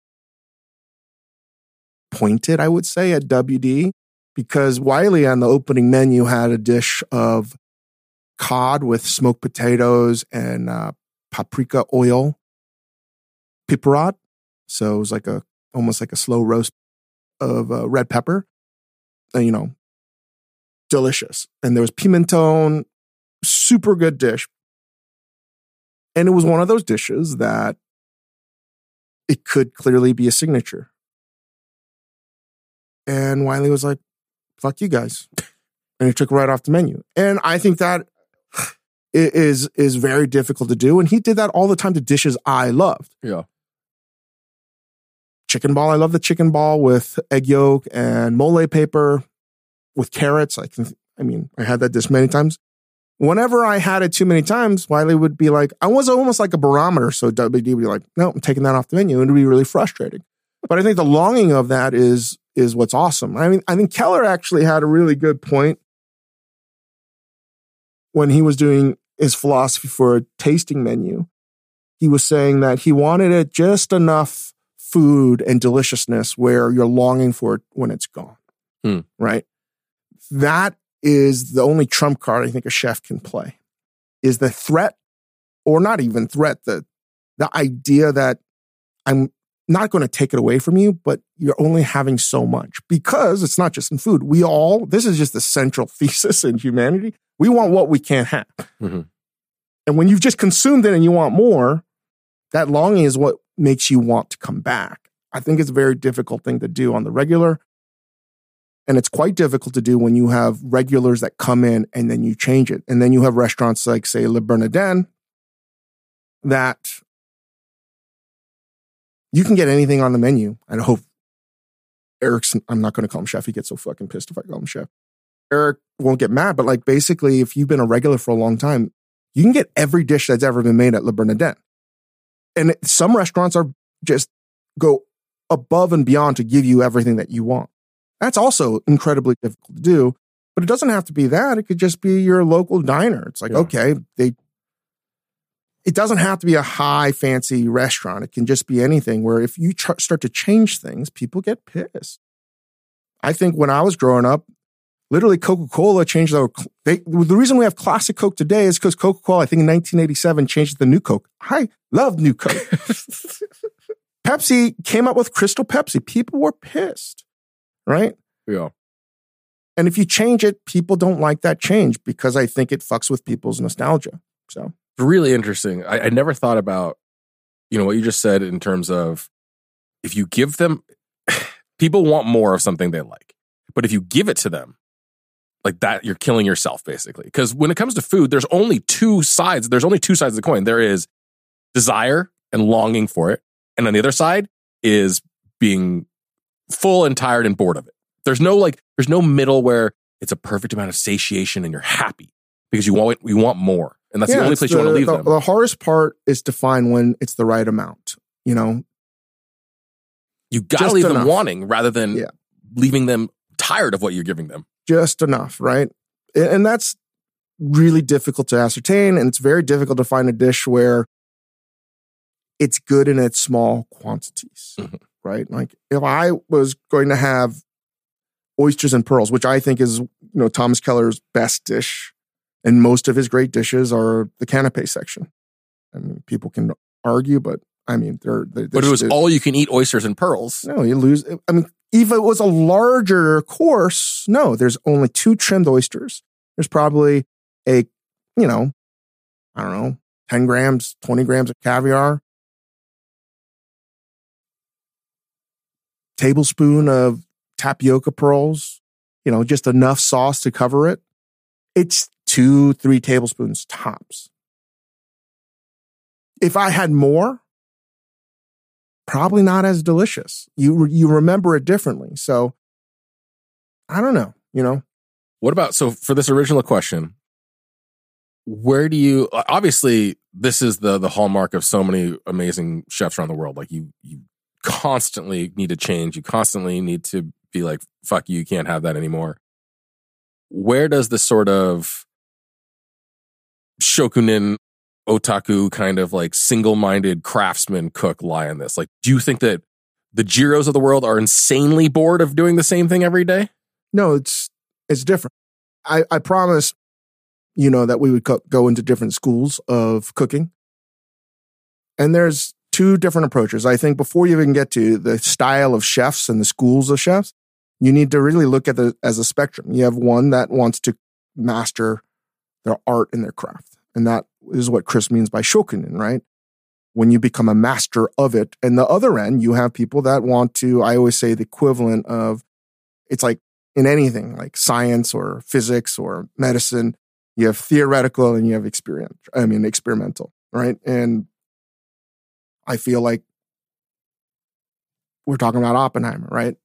pointed, I would say, at WD because Wylie on the opening menu had a dish of cod with smoked potatoes and uh, paprika oil, piperade. So it was like a almost like a slow roast of uh, red pepper. And, you know, delicious. And there was pimenton, super good dish. And it was one of those dishes that it could clearly be a signature. And Wylie was like, fuck you guys. And he took right off the menu. And I think that is is very difficult to do. And he did that all the time to dishes I loved. Yeah. Chicken ball. I love the chicken ball with egg yolk and mole paper with carrots. I can I mean, I had that dish many times. Whenever I had it too many times, Wylie would be like, I was almost like a barometer. So WD would be like, no, I'm taking that off the menu. And it would be really frustrating. But I think the longing of that is is what's awesome. I mean, I think Keller actually had a really good point when he was doing his philosophy for a tasting menu. He was saying that he wanted it just enough food and deliciousness where you're longing for it when it's gone. Hmm. Right? That is the only trump card I think a chef can play. Is the threat or not even threat, the the idea that I'm not going to take it away from you, but you're only having so much because it's not just in food. We all, this is just the central thesis in humanity. We want what we can't have. Mm-hmm. And when you've just consumed it and you want more, that longing is what makes you want to come back. I think it's a very difficult thing to do on the regular. And it's quite difficult to do when you have regulars that come in and then you change it. And then you have restaurants like, say, Le Bernardin that you can get anything on the menu. I hope Eric's, I'm not going to call him chef. He gets so fucking pissed if I call him chef. Eric won't get mad, but like basically, if you've been a regular for a long time, you can get every dish that's ever been made at Le Bernardin. And some restaurants are just go above and beyond to give you everything that you want. That's also incredibly difficult to do, but it doesn't have to be that. It could just be your local diner. It's like, Yeah. okay, they, it doesn't have to be a high fancy restaurant. It can just be anything where if you ch- start to change things, people get pissed. I think when I was growing up, literally Coca-Cola changed the, they, the reason we have classic Coke today is because Coca-Cola, I think in 1987 changed the new Coke. I love new Coke. Pepsi came up with Crystal Pepsi. People were pissed, right? Yeah. And if you change it, people don't like that change because I think it fucks with people's nostalgia. So really interesting. I, I never thought about, you know, what you just said in terms of if you give them, people want more of something they like. But if you give it to them, like that, you're killing yourself basically. Because when it comes to food, there's only two sides. There's only two sides of the coin. There is desire and longing for it. And on the other side is being full and tired and bored of it. There's no like, there's no middle where it's a perfect amount of satiation and you're happy because you want, you want more. And that's Yeah, the only place you want to leave the, them. The hardest part is to find when it's the right amount. You know, you got to just leave them wanting rather than Yeah. leaving them tired of what you're giving them. Just enough, right? And that's really difficult to ascertain. And it's very difficult to find a dish where it's good in its small quantities, Mhm. right? Like if I was going to have oysters and pearls, which I think is, you know, Thomas Keller's best dish, and most of his great dishes are the canapé section. I mean, people can argue, but I mean, they're, they're But it was all you can eat oysters and pearls. no, you lose. I mean, if it was a larger course, no, there's only two trimmed oysters. There's probably a, you know, I don't know, 10 grams, 20 grams of caviar, tablespoon of tapioca pearls, you know, just enough sauce to cover it. It's two, three tablespoons tops. If I had more, probably not as delicious. You you remember it differently. So I don't know, you know. What about so for this original question? Where do you obviously this is the the hallmark of so many amazing chefs around the world. Like you you constantly need to change. You constantly need to be like fuck you, you can't have that anymore. Where does the sort of shokunin otaku kind of like single-minded craftsman cook lie in this? Like do you think that the Jiros of the world are insanely bored of doing the same thing every day? No, it's it's different. I I promise, you know, that we would co- go into different schools of cooking. And there's two different approaches. I think before you even get to the style of chefs and the schools of chefs, you need to really look at it as a spectrum. You have one that wants to master their art and their craft. And that is what Chris means by shokunin, right? When you become a master of it. And the other end, you have people that want to, I always say the equivalent of, it's like in anything like science or physics or medicine, you have theoretical and you have experience. I mean, experimental, right? And I feel like we're talking about Oppenheimer, right?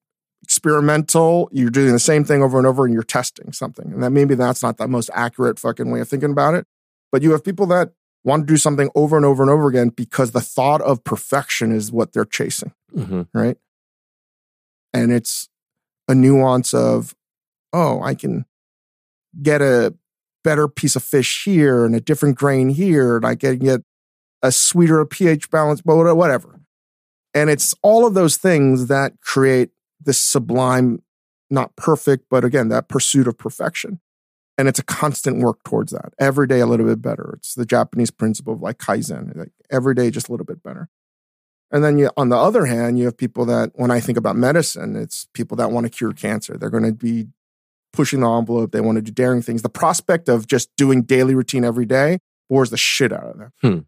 Experimental, you're doing the same thing over and over and you're testing something. And that maybe that's not the most accurate fucking way of thinking about it. But you have people that want to do something over and over and over again because the thought of perfection is what they're chasing Mm-hmm. right? And it's a nuance of, oh, I can get a better piece of fish here and a different grain here, and I can get a sweeter pH balance, but whatever. And it's all of those things that create this sublime, not perfect, but again, that pursuit of perfection. And it's a constant work towards that. Every day a little bit better. It's the Japanese principle of like Kaizen, like every day just a little bit better. And then you, on the other hand, you have people that, when I think about medicine, it's people that want to cure cancer. They're going to be pushing the envelope. They want to do daring things. The prospect of just doing daily routine every day bores the shit out of them. Hmm.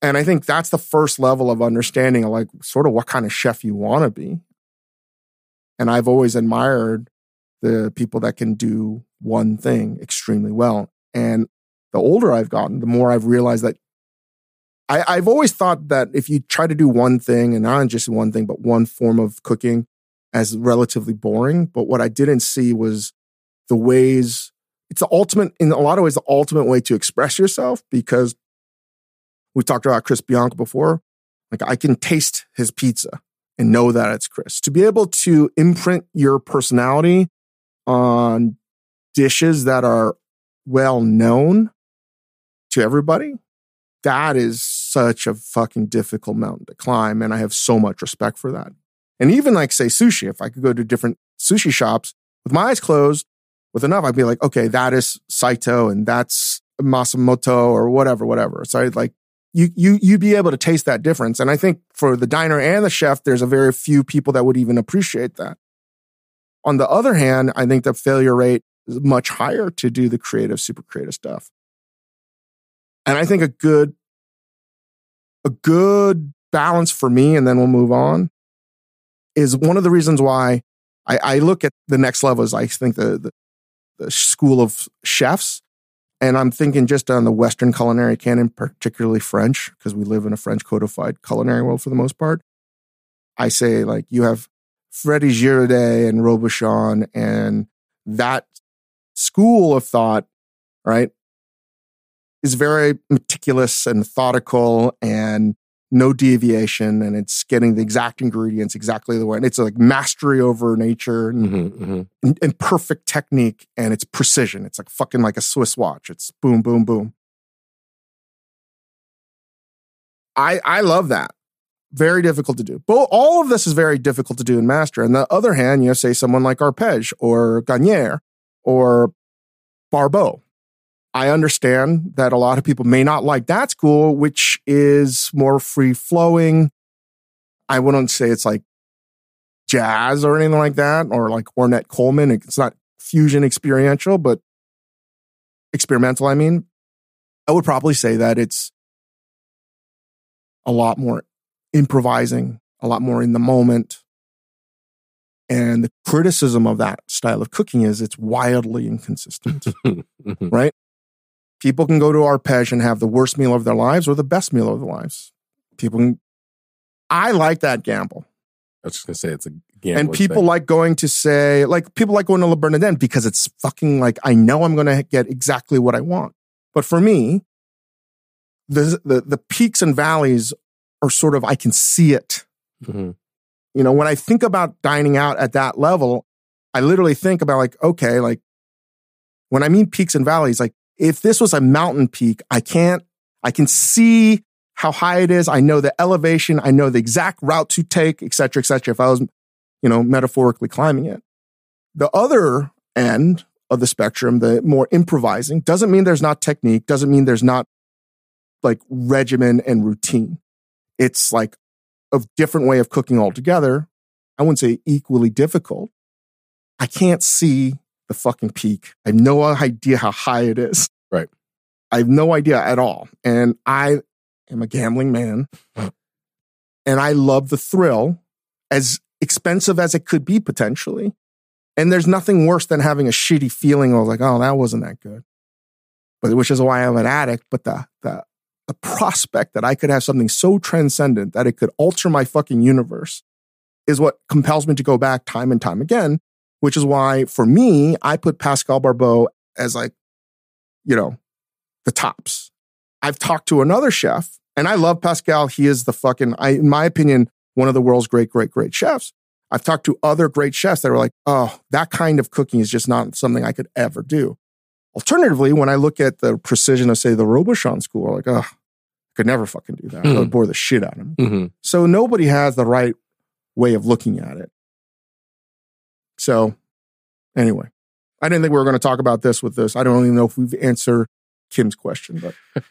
And I think that's the first level of understanding of like sort of what kind of chef you want to be. And I've always admired the people that can do one thing extremely well. And the older I've gotten, the more I've realized that I, I've always thought that if you try to do one thing and not just one thing, but one form of cooking as relatively boring. But what I didn't see was the ways it's the ultimate, in a lot of ways, the ultimate way to express yourself because we talked about Chris Bianco before. Like I can taste his pizza and know that it's Chris. To be able to imprint your personality on dishes that are well known to everybody, that is such a fucking difficult mountain to climb. And I have so much respect for that. And even like say sushi, if I could go to different sushi shops, With my eyes closed, with enough, I'd be like, okay, that is Saito and that's Masamoto or whatever, whatever. So I'd like, you, you, you'd be able to taste that difference. And I think for the diner and the chef, there's a very few people that would even appreciate that. On the other hand, I think the failure rate is much higher to do the creative, super creative stuff. And I think a good, a good balance for me, and then we'll move on, is one of the reasons why I, I look at the next level as I think the, the, the school of chefs. And I'm thinking just on the Western culinary canon, particularly French, because we live in a French codified culinary world for the most part. I say like you have Fredy Girardet and Robuchon and that school of thought, right, is very meticulous and methodical and no deviation and it's getting the exact ingredients exactly the way and it's like mastery over nature and, Mm-hmm, mm-hmm. and, and perfect technique and it's precision. It's like fucking like a swiss watch. It's boom boom boom. I i love that very difficult to do but all of this is very difficult to do and master on the other hand you know say someone like arpege or Gagnaire or Barbot I understand that a lot of people may not like that school, which is more free flowing. I wouldn't say it's like jazz or anything like that, or like Ornette Coleman. It's not fusion experiential, but experimental. I mean, I would probably say that it's a lot more improvising, a lot more in the moment. And the criticism of that style of cooking is it's wildly inconsistent, right? People can go to Arpege and have the worst meal of their lives or the best meal of their lives. People can, I like that gamble. I was just gonna say it's a gamble. and people thing. like going to say, like, people like going to Le Bernardin because it's fucking like, I know I'm going to get exactly what I want. But for me, the, the, the peaks and valleys are sort of, I can see it. Mhm. You know, when I think about dining out at that level, I literally think about like, okay, like when I mean peaks and valleys, like if this was a mountain peak, I can't, I can see how high it is. I know the elevation. I know the exact route to take, et cetera, et cetera. If I was, you know, metaphorically climbing it. The other end of the spectrum, the more improvising, doesn't mean there's not technique, doesn't mean there's not like regimen and routine. It's like a different way of cooking altogether. I wouldn't say equally difficult. I can't see the fucking peak. I have no idea how high it is. Right. I have no idea at all. And I am a gambling man. and I love the thrill, as expensive as it could be potentially. And there's nothing worse than having a shitty feeling of like, oh, that wasn't that good. But which is why I'm an addict. But the the the prospect that I could have something so transcendent that it could alter my fucking universe is what compels me to go back time and time again, which is why for me, I put Pascal Barbot as like, you know, the tops. I've talked to another chef and I love Pascal. He is the fucking, I, in my opinion, one of the world's great, great, great chefs. I've talked to other great chefs that are like, oh, that kind of cooking is just not something I could ever do. Alternatively, when I look at the precision of, say, the Robuchon school, like, oh, I could never fucking do that. I would bore the shit out of me. Mhm. So nobody has the right way of looking at it. So anyway, I didn't think we were going to talk about this with this. I don't even know if we've answered Kim's question, but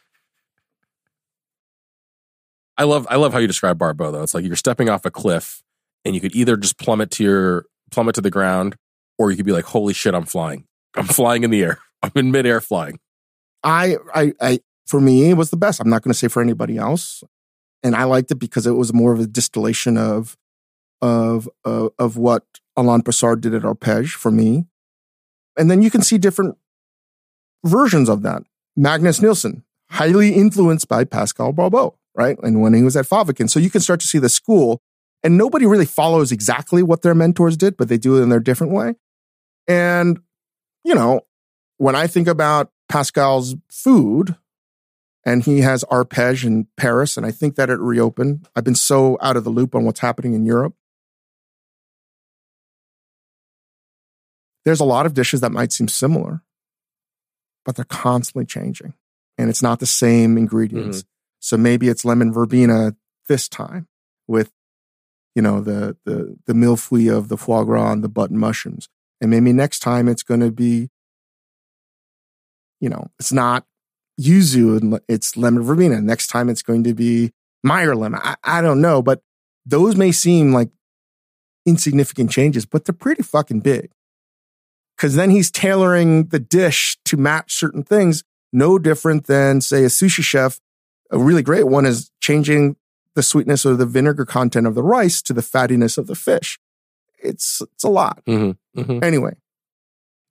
I love I love how you describe Barbot though. It's like you're stepping off a cliff and you could either just plummet to your plummet to the ground, or you could be like, holy shit, I'm flying. I'm flying in the air. I'm in midair flying. I, I, I, for me, it was the best. I'm not going to say for anybody else. And I liked it because it was more of a distillation of, of, of, of what Alain Passard did at Arpege for me. And then you can see different versions of that. Magnus Nilsson, highly influenced by Pascal Barbot, right? And when he was at Faviken. So you can start to see the school and nobody really follows exactly what their mentors did, but they do it in their different way. And, you know, when I think about Pascal's food, and he has Arpege in Paris, and I think that it reopened. I've been so out of the loop on what's happening in Europe. There's a lot of dishes that might seem similar, but they're constantly changing, and it's not the same ingredients. Mm-hmm. So maybe it's lemon verbena this time with, you know, the the the millefeuille of the foie gras and the button mushrooms. And maybe next time it's going to be, you know, it's not yuzu and it's lemon verbena. Next time it's going to be Meyer lemon. I, I don't know, but those may seem like insignificant changes, but they're pretty fucking big. Cause then he's tailoring the dish to match certain things, no different than, say, a sushi chef. A really great one is changing the sweetness or the vinegar content of the rice to the fattiness of the fish. It's it's a lot. Mm-hmm. Mm-hmm. Anyway,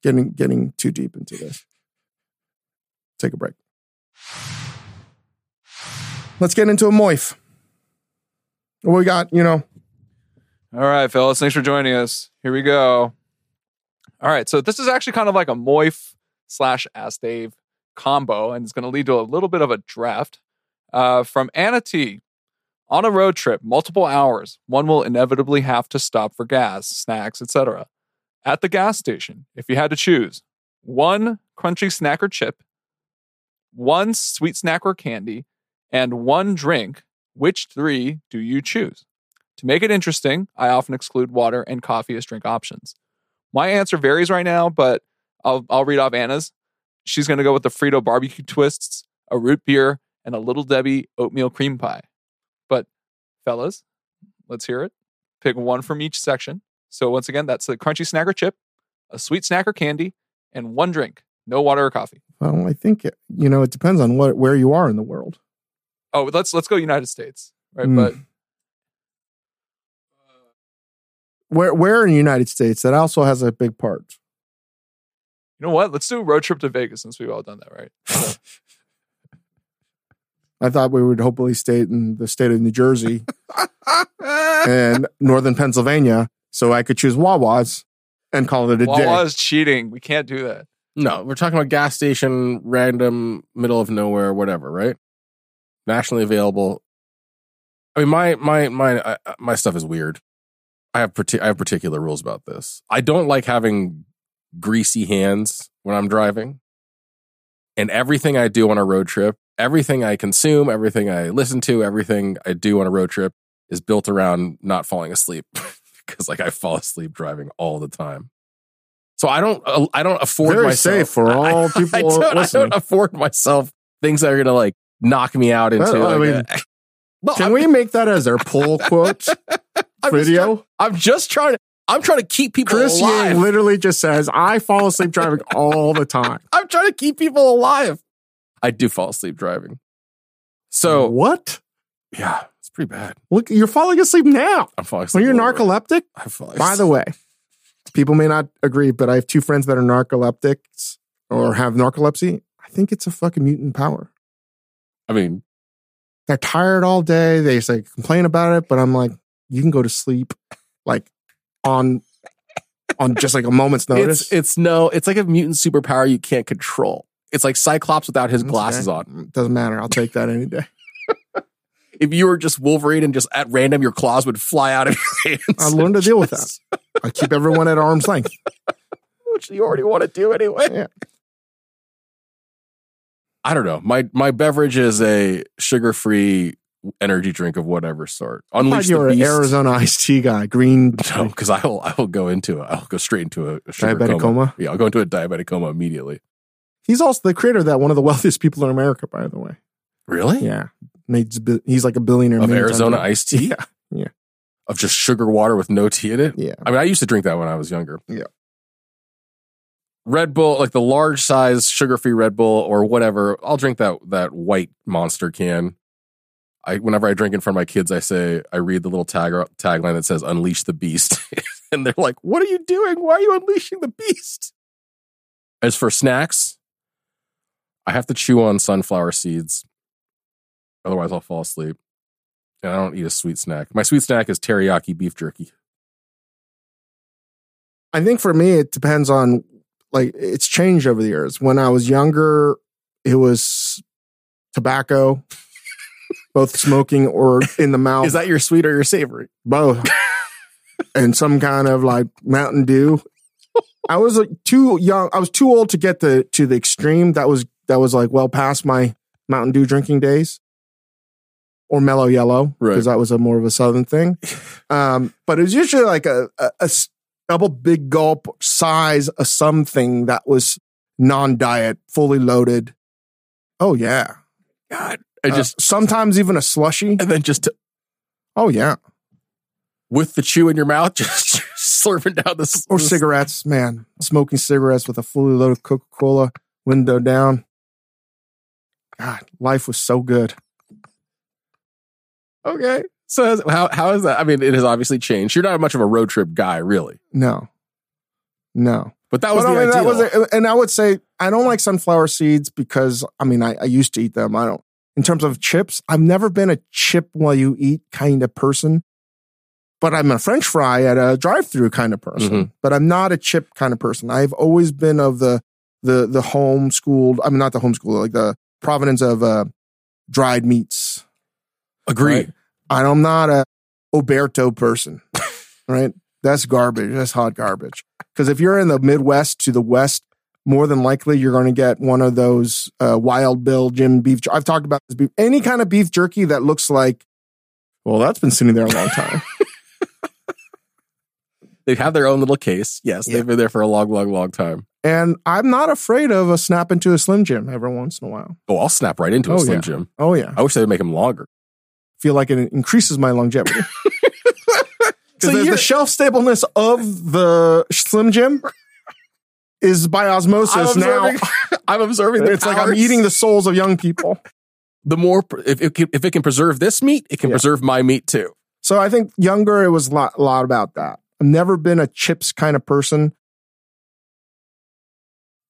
getting getting too deep into this. Take a break. Let's get into a moif. What we got, you know, All right, fellas. Thanks for joining us. Here we go. All right. So this is actually kind of like a Moif slash Ask Dave combo, and it's going to lead to a little bit of a draft. Uh, from Anna T. On a road trip, multiple hours, one will inevitably have to stop for gas, snacks, etc. At the gas station, if you had to choose one crunchy snack or chip, one sweet snack or candy, and one drink, which three do you choose? To make it interesting, I often exclude water and coffee as drink options. My answer varies right now, but I'll, I'll read off Anna's. She's going to go with the Frito barbecue twists, a root beer, and a Little Debbie oatmeal cream pie. But, fellas, let's hear it. Pick one from each section. So, once again, that's the crunchy snacker chip, a sweet snacker candy, and one drink. No water or coffee. well, I think you know it depends on what where you are in the world. Oh, let's let's go United States, right? Mm. But Where where in the United States that also has a big part. you know what? Let's do a road trip to Vegas since we've all done that, right? So, I thought we would hopefully stay in the state of New Jersey and northern Pennsylvania, so I could choose Wawa's and call it a day. Wawa is cheating. We can't do that. No, we're talking about gas station, random, middle of nowhere, whatever, right? Nationally available. I mean, my my my uh, my stuff is weird. I have parti- I have particular rules about this. I don't like having greasy hands when I'm driving. And everything I do on a road trip, everything I consume, everything I listen to, everything I do on a road trip is built around not falling asleep because like I fall asleep driving all the time. So I don't uh, I don't afford Very myself safe for all I- I people don't, I don't afford myself things that are gonna like knock me out into. I like, mean, a- No, Can I'm- we make that as our poll quote just video? try- I'm just trying to. I'm trying to keep people Chris alive. Ying literally just says, I fall asleep driving all the time. I'm trying to keep people alive. I do fall asleep driving. So what? yeah, it's pretty bad. Look, you're falling asleep now. I'm falling When asleep. you're all narcoleptic, I'm falling by the way, people may not agree, but I have two friends that are narcoleptics or have narcolepsy. I think it's a fucking mutant power. I mean, They're tired all day. They say complain about it, but I'm like, you can go to sleep like on on just like a moment's notice. it's it's no. It's like a mutant superpower you can't control. It's like Cyclops without his Okay. glasses on. Doesn't matter. I'll take that any day. If you were just Wolverine and just at random your claws would fly out of your hands. I learned to deal with that. I keep everyone at arm's length. which you already want to do anyway. Yeah. I don't know. My my beverage is a sugar free energy drink of whatever sort. Unleash thought you the were an. Arizona iced tea guy. Green No, because I will I will go into it. I'll go straight into a, diabetic coma. coma. Yeah, I'll go into a diabetic coma immediately. He's also the creator of that. One of the wealthiest people in America, by the way. Really? Yeah, Nate's he's like a billionaire. Of Arizona iced tea? Yeah, Of just sugar water with no tea in it? yeah. I mean, I used to drink that when I was younger. Yeah. Red Bull, like the large size sugar free Red Bull or whatever, I'll drink that that white monster can. I whenever I drink in front of my kids, I say I read the little tag tagline that says "Unleash the Beast," and they're like, "What are you doing? Why are you unleashing the beast?" As for snacks, I have to chew on sunflower seeds, otherwise I'll fall asleep. And I don't eat a sweet snack. My sweet snack is teriyaki beef jerky. I think for me, it depends on like it's changed over the years. When I was younger, it was tobacco, both smoking or in the mouth. Is that your sweet or your savory? both and some kind of like mountain dew i was like too young i was too old to get the to the extreme that was that was like well past my mountain dew drinking days or mellow yellow Right. because that was a more of a southern thing um but it was usually like a a double big gulp size of something that was non-diet, fully loaded. Oh yeah. God, I Uh, just sometimes even a slushy. and then just to, Oh yeah. with the chew in your mouth, just slurping down this Or this- cigarettes, man. Smoking cigarettes with a fully loaded Coca-Cola, window down. God, life was so good. Okay, so has- how how is that? I mean, it has obviously changed. You're not much of a road trip guy, really, No. No. but that was But, the I mean, ideal. that was it. and I would say I don't like sunflower seeds because I mean I, I used to eat them. I don't in terms of chips, I've never been a chip while you eat kind of person. But I'm a French fry at a drive-through kind of person. Mhm. But I'm not a chip kind of person. I've always been of the the the homeschooled. I mean, not the homeschooled, like the provenance of uh, dried meats. Agreed. Right. I'm not a Oberto person, right? That's garbage. That's hot garbage. Because if you're in the Midwest to the West, more than likely you're going to get one of those uh, Wild Bill Jim beef. I've talked about this beef. Any kind of beef jerky that looks like, well, that's been sitting there a long time. They have their own little case. Yes, Yeah. they've been there for a long, long, long time. and I'm not afraid of a snap into a Slim Jim every once in a while. Oh, I'll snap right into a Oh, Slim yeah. Jim. Oh yeah, I wish they would make them longer. Feel like it increases my longevity. So the, the shelf stableness of the Slim Jim is by osmosis I'm now. observing, I'm observing It's like I'm eating the souls of young people. The more if it can, if it can preserve this meat, it can Yeah. preserve my meat too. So I think younger, it was a lot, lot about that. I've never been a chips kind of person.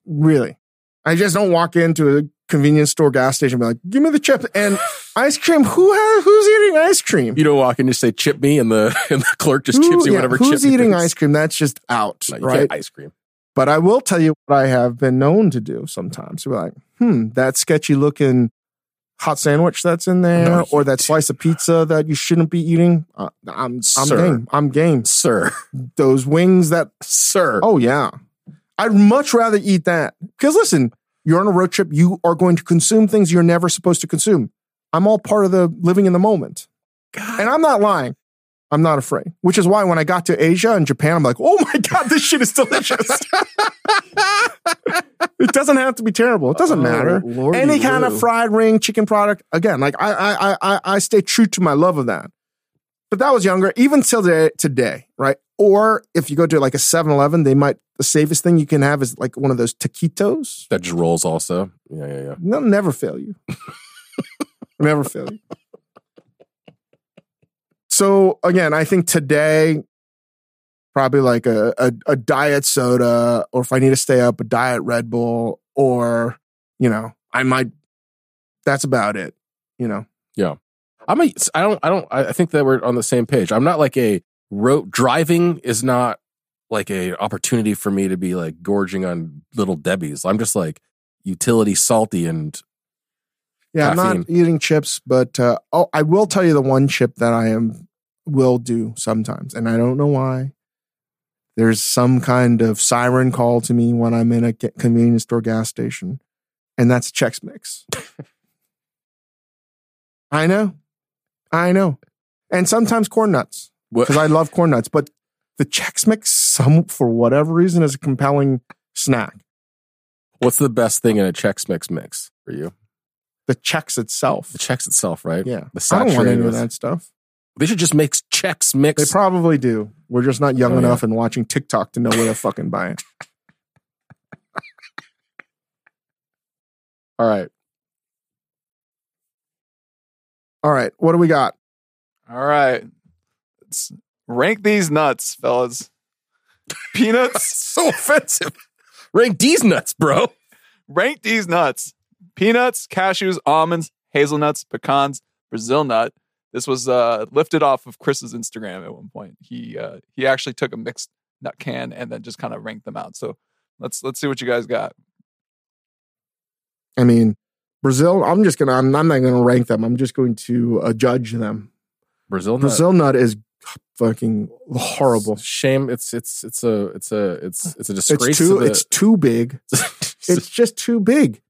Really. I just don't walk into a convenience store, gas station, be like, give me the chips and ice cream. Who has, who's eating ice cream? You don't walk in and just say chip me, and the and the clerk just Who- chips you yeah, whatever who's chip. eating ice cream? That's just out, No, you right? ice cream. But I will tell you what I have been known to do sometimes. We're like, hmm, that sketchy looking hot sandwich that's in there, No, or that slice of pizza that you shouldn't be eating. Uh, I'm, I'm game. I'm game. Sir, Those wings that, sir. oh yeah, I'd much rather eat that. Because listen, you're on a road trip. You are going to consume things you're never supposed to consume. I'm all part of the living in the moment, God. and I'm not lying. I'm not afraid. Which is why when I got to Asia and Japan, I'm like, oh my god, this shit is delicious. it doesn't have to be terrible. It doesn't Oh, matter. Lordy Any kind Lou. of fried ring, chicken product. Again, like I, I, I, I, I stay true to my love of that. But that was younger, even till today, today, right? Or if you go to like a 7-Eleven, they might the safest thing you can have is like one of those taquitos. that just rolls also. Yeah, yeah, yeah. They'll never fail you. never fail you. So again, I think today, probably like a, a, a diet soda, or if I need to stay up, a diet Red Bull, or, you know, I might, that's about it, you know. Yeah. I'm a. I don't. I don't. I think that we're on the same page. I'm not like a road driving is not like a opportunity for me to be like gorging on little Debbie's. I'm just like utility salty and Yeah, I'm not eating chips, but uh, oh, I will tell you the one chip that I am will do sometimes, and I don't know why. There's some kind of siren call to me when I'm in a convenience store gas station, and that's Chex Mix. I know, I know, and sometimes corn nuts? Because I love corn nuts, but the Chex Mix, some for whatever reason, is a compelling snack. What's the best thing in a Chex Mix mix for you? The Chex itself, The Chex itself, right? yeah, The I don't want any of that stuff. They should just make Chex Mix. They probably do. We're just not young Oh, yeah. enough and watching TikTok to know where to fucking buy it. All right. All right, what do we got? All right. Let's rank these nuts, fellas. Peanuts. so offensive. Rank these nuts, bro. rank these nuts. Peanuts, cashews, almonds, hazelnuts, pecans, Brazil nut. This was uh, lifted off of Chris's Instagram at one point. He uh, he actually took a mixed nut can and then just kind of ranked them out. So let's let's see what you guys got. I mean, Brazil. I'm just gonna. I'm, I'm not gonna rank them. I'm just going to uh, judge them. Brazil nut. Brazil nut is fucking horrible. Shame. It's it's it's a it's a it's it's a disgrace. It's too. to the, It's too big. it's, just too big.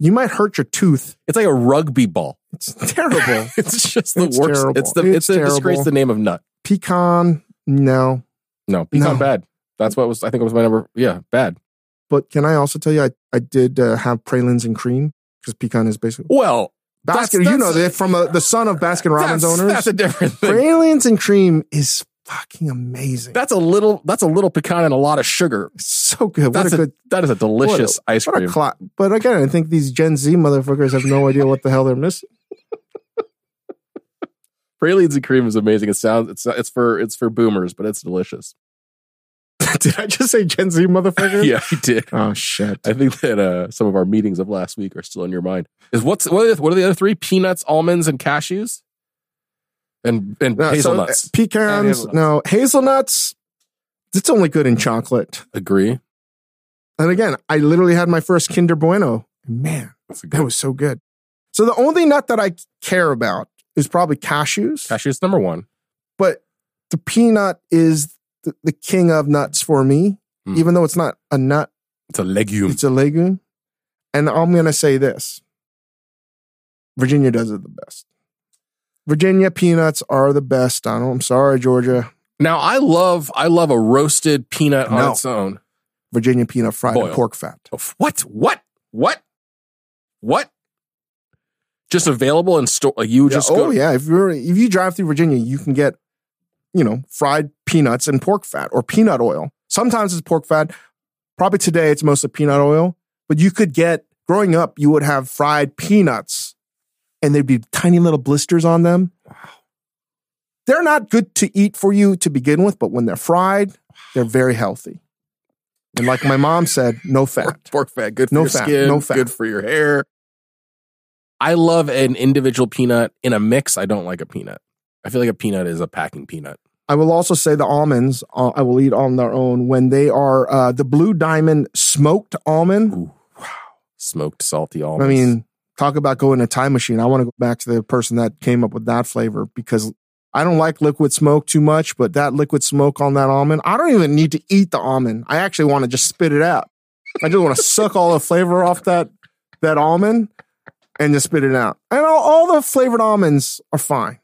You might hurt your tooth. it's like a rugby ball. It's terrible. It's just the It's worst. terrible. It's the It's it's, a disgrace. The name of nut. Pecan. No. No, pecan No. bad. That's what was. I think it was my number. Yeah, bad. But can I also tell you, I, I did uh, have pralines and cream because pecan is basically Well, Baskin. That's- you know, they're from uh the son of Baskin Robbins that's, owners. That's a different thing. pralines and cream is fucking amazing. That's a little. That's a little pecan and a lot of sugar. so good. What That's a a, good that is a delicious ice what a cream. cla- But again, I think these Gen Z motherfuckers have no idea what the hell they're missing. Pralines and cream is amazing. It sounds. It's it's for it's for boomers, but it's delicious. Did I just say Gen Z motherfuckers? yeah, you did. Oh shit. I think that uh, some of our meetings of last week are still in your mind. Is what's what are the, what are the other three? Peanuts, almonds, and cashews, and and No, so, uh, hazelnuts. pecans. And hazelnuts. No, hazelnuts. It's only good in chocolate. Agree. And again, I literally had my first Kinder Bueno. Man, That's a that good. was so good. So the only nut that I care about is probably cashews. Cashews number one. but the peanut is the, the king of nuts for me, Hmm. even though it's not a nut, It's a legume. it's a legume. And I'm going to say this Virginia does it the best. Virginia peanuts are the best, Donald. I'm sorry, Georgia. Now I love I love a roasted peanut on its own. Virginia peanut fried in pork fat. Oh, What? What? What? What? Just available in store. You Yeah, just oh go. yeah, if you're if you drive through Virginia, you can get you know fried peanuts and pork fat or peanut oil. Sometimes it's pork fat. Probably today it's mostly peanut oil, but you could get growing up you would have fried peanuts and there'd be tiny little blisters on them. Wow. They're not good to eat for you to begin with, but when they're fried, they're very healthy. And like my mom said, no fat. Pork, pork fat, good for No your fat, skin, no fat. good for your hair. I love an individual peanut in a mix. I don't like a peanut. I feel like a peanut is a packing peanut. I will also say the almonds uh, I will eat on their own when they are uh, the Blue Diamond smoked almond. Ooh, wow. Smoked salty almonds. I mean, talk about going a time machine. I want to go back to the person that came up with that flavor because I don't like liquid smoke too much, but that liquid smoke on that almond, I don't even need to eat the almond. I actually want to just spit it out. I just want to suck all the flavor off that that almond and just spit it out. And all, all the flavored almonds are fine.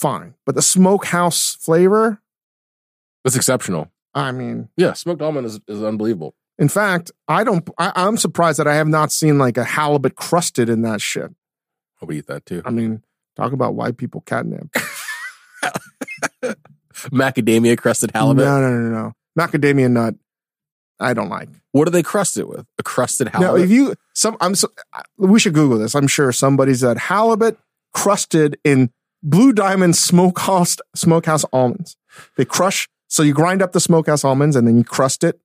Fine. But the smokehouse flavor, that's exceptional. I mean, Yeah, smoked almond is, is unbelievable. in fact, I don't I, I'm surprised that I have not seen like a halibut crusted in that shit. I would eat that too. I mean, talk about white people catnip. Macadamia crusted halibut. No, no, no, no. Macadamia nut. I don't like. What do they crust it with? A crusted Now, halibut. if you some, I'm. So, we should Google this. I'm sure somebody's at halibut crusted in blue diamond smokehouse smokehouse almonds. They crush. So you grind up the smokehouse almonds and then you crust it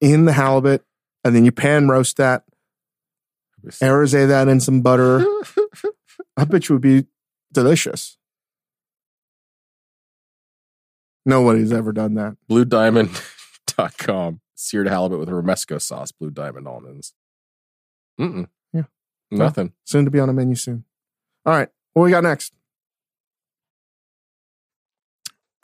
in the halibut, and then you pan roast that, aerosate that in some butter. I bet you would be delicious. Nobody's ever done that. BlueDiamond.com. Seared halibut with romesco sauce, blue diamond almonds. Mm-mm. Yeah. Nothing. Soon to be on a menu soon. All right. What we got next?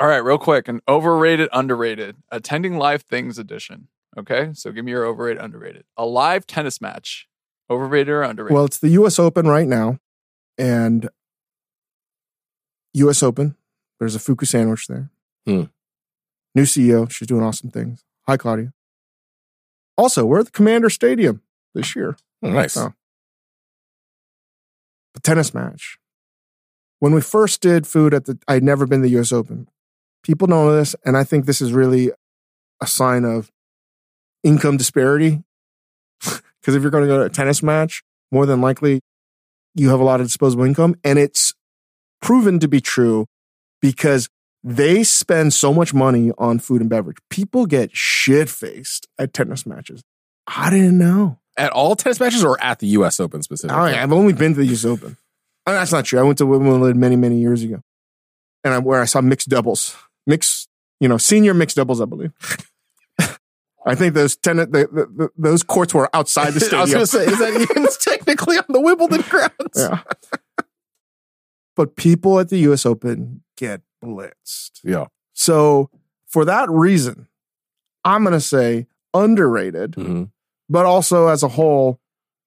All right, real quick, an overrated, underrated, attending live things edition. Okay, so give me your overrated, underrated. A live tennis match, overrated or underrated? Well, it's the U.S. Open right now, and U.S. Open. There's a Fuku sandwich there. Hmm. New CEO. She's doing awesome things. Hi, Claudia. Also, we're at the Commander Stadium this year. Oh, nice. Oh. The tennis match. When we first did food at the, I'd never been to the U.S. Open. People know this, and I think this is really a sign of income disparity. Because if you're going to go to a tennis match, more than likely you have a lot of disposable income. And it's proven to be true because they spend so much money on food and beverage. People get shit faced at tennis matches. I didn't know. At all tennis matches or at the U.S. Open specifically? Yeah, I've only been to the US Open. Oh, that's not true. I went to Wimbledon many, many years ago. And I, where I saw mixed doubles, mixed, you know, senior mixed doubles, I believe. I think those tenant, the, the, the, those courts were outside the stadium. I was going to say, is that even technically on the Wimbledon grounds? Yeah. but people at the US Open get blitzed. Yeah. So for that reason, I'm going to say underrated, hmm but also as a whole,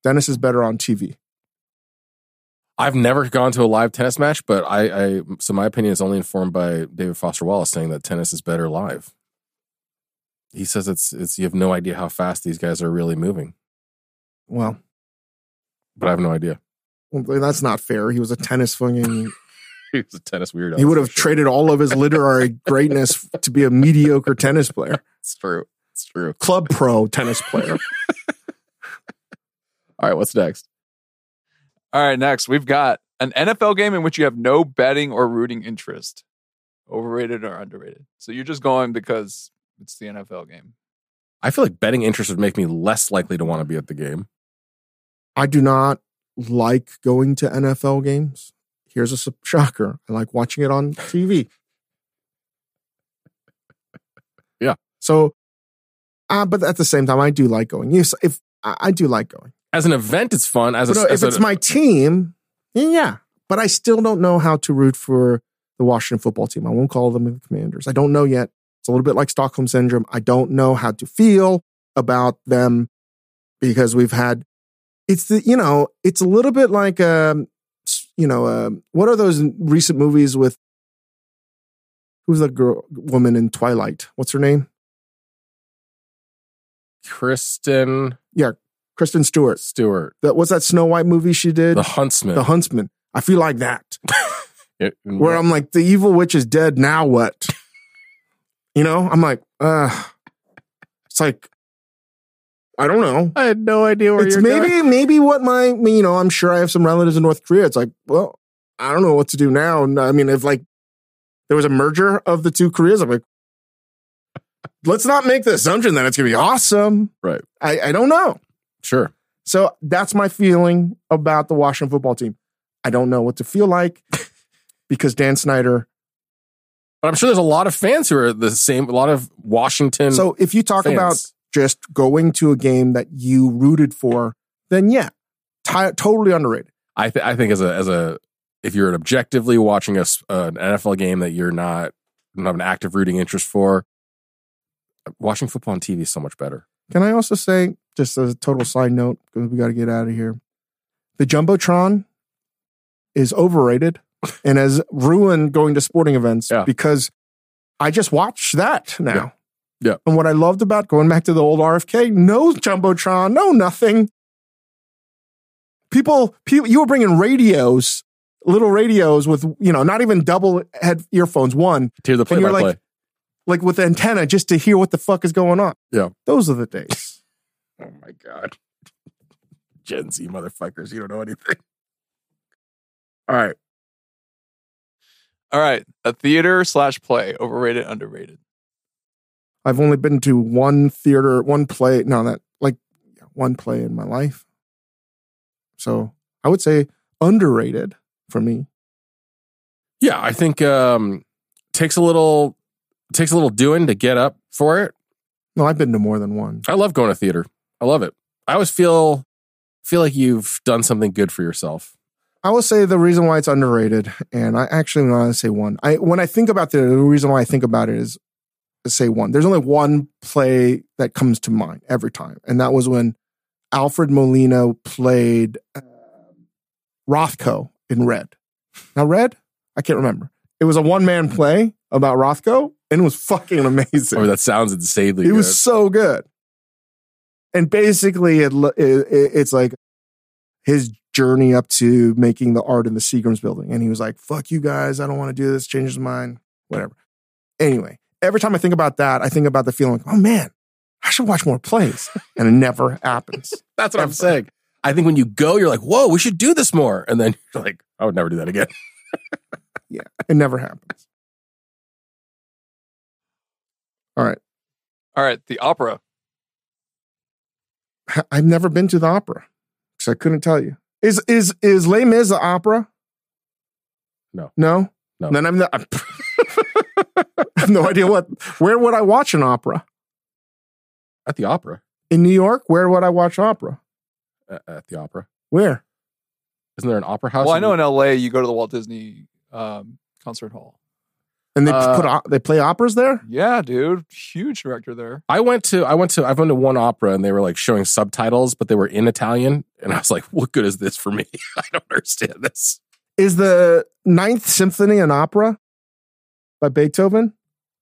Dennis is better on TV. I've never gone to a live tennis match, but I, I so my opinion is only informed by David Foster Wallace saying that tennis is better live. He says it's it's you have no idea how fast these guys are really moving, Well, but I have no idea. well, that's not fair. He was a tennis fucking. he was a tennis weirdo. He would have sure. traded all of his literary greatness to be a mediocre tennis player, It's true. It's true. club pro tennis player. All right, what's next? All right, next we've got an NFL game in which you have no betting or rooting interest. Overrated or underrated? So you're just going because it's the NFL game. I feel like betting interest would make me less likely to want to be at the game. I do not like going to NFL games. Here's a shocker. I like watching it on TV. Yeah. So, uh, but at the same time, I do like going. Yes, if I, I do like going. As an event, it's fun. As a, no, as if it's a- my team, yeah. But I still don't know how to root for the Washington football team. I won't call them the Commanders. I don't know yet. It's a little bit like Stockholm syndrome. I don't know how to feel about them because we've had. It's the you know it's a little bit like um you know um what are those recent movies with who's the girl woman in Twilight? What's her name? Kristen Kristen Stewart. Stewart, That what's that Snow White movie she did? the Huntsman. the Huntsman. I feel like that. It- where I'm like, the evil witch is dead. Now what? You know, I'm like, uh, it's like, I don't know. I had no idea where It's you're maybe, going. maybe what my, you know, I'm sure I have some relatives in North Korea. It's like, well, I don't know what to do now. And I mean, if like there was a merger of the two Koreas, I'm like, let's not make the assumption that it's going to be awesome. Right. I, I don't know. Sure. So that's my feeling about the Washington football team. I don't know what to feel like because Dan Snyder But I'm sure there's a lot of fans who are the same. A lot of Washington. So if you talk fans. about just going to a game that you rooted for, then yeah, ti- totally underrated. I, th- I think as a as a if you're objectively watching a, uh, an NFL game that you're not don't have an active rooting interest for, watching football on TV is so much better. Can I also say, just a total side note, because we got to get out of here, the jumbotron is overrated and has ruined going to sporting events Yeah. because I just watch that now. Yeah. Yeah. And what I loved about going back to the old RFK, no jumbotron, no nothing. People, people, you were bringing radios, little radios with you know not even double head earphones, one To hear the play by you're play. like- like with antenna just to hear what the fuck is going on. Yeah. those are the days. Oh my god, Gen Z motherfuckers! You don't know anything. All right, All right, a theater slash play, overrated, underrated. I've only been to one theater, one play. No, that like one play in my life. So I would say underrated for me. yeah, I think um takes a little takes a little doing to get up for it. No, I've been to more than one. I love going to theater. I love it. I always feel feel like you've done something good for yourself. I will say the reason why it's underrated, and I actually want to say one. I when I think about the, the reason why I think about it is to say one. There's only one play that comes to mind every time, and that was when Alfred Molina played uh, Rothko in Red. Now, Red, I can't remember. It was a one man play about Rothko, and it was fucking amazing. Oh, that sounds insanely It good. was so good. And basically, it, it, it it's like his journey up to making the art in the Seagram's building. And he was like, fuck you guys. I don't want to do this. Change his mind. Whatever. Anyway, every time I think about that, I think about the feeling like, oh man, I should watch more plays. And it never happens. That's what I'm saying. I think when you go, you're like, whoa, we should do this more. And then you're like, I would never do that again. Yeah, it never happens. All right. All right, the opera. I've never been to the opera. So I couldn't tell you. Is is is Les Mis the opera? No. No? No. Then I'm not, I have no idea what where would I watch an opera? At the opera. In New York, where would I watch opera? Uh, At the opera. Where? Isn't there an opera house? Well, I know in LA you go to the Walt Disney um, concert hall. And they Uh, put o- they play operas there? Yeah, dude, huge director there. I went to I went to I've been to one opera and they were like showing subtitles, but they were in Italian, and I was like, "What good is this for me? I don't understand this." Is the Ninth Symphony an opera by Beethoven?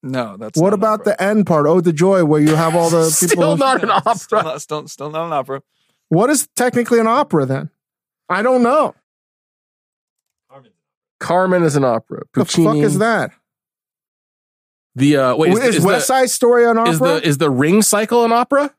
No, that's What not an about opera. the end part? Oh, the joy, where you have all the people. Still not an opera. Still not, still, still not an opera. What is technically an opera then? I don't know. Carmen is an opera. What the fuck is that? The uh, wait, is, is, is West the, Side Story an opera? is the is the Ring Cycle an opera?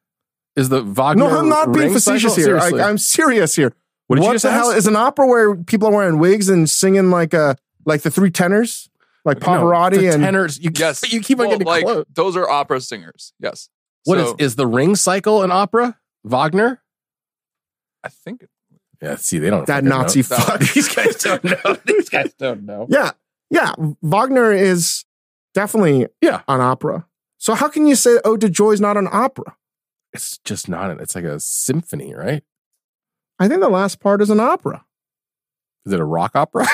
Is the Wagner? no, I'm not being facetious Cycle? here. I. I'm serious here. what did you what the hell is an opera where people are wearing wigs and singing like a like the three tenors, like No, Pavarotti the and tenors. You, Yes. you keep on Well, getting like close. those are opera singers. Yes. What is So, is the Ring Cycle an opera? Wagner? I think Yeah, see, they don't. that Nazi know. fuck. These guys don't know. These guys don't know. yeah, yeah. Wagner is definitely Yeah. an opera. So how can you say Ode to Joy is not an opera? It's just not. An, it's like a symphony, right? I think the last part is an opera. Is it a rock opera?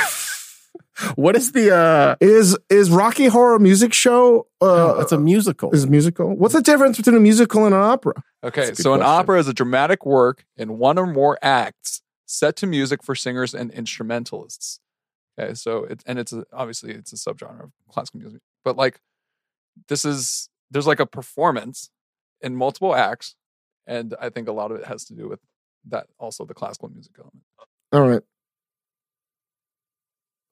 what is the? uh Is is Rocky Horror Music Show? Uh, It's a musical. is musical. What's the difference between a musical and an opera? Okay, That's a so an question. opera is a dramatic work in one or more acts set to music for singers and instrumentalists. Okay, so it and it's a, obviously it's a subgenre of classical music, but like this is there's like a performance in multiple acts, and I think a lot of it has to do with that also the classical music element. All right.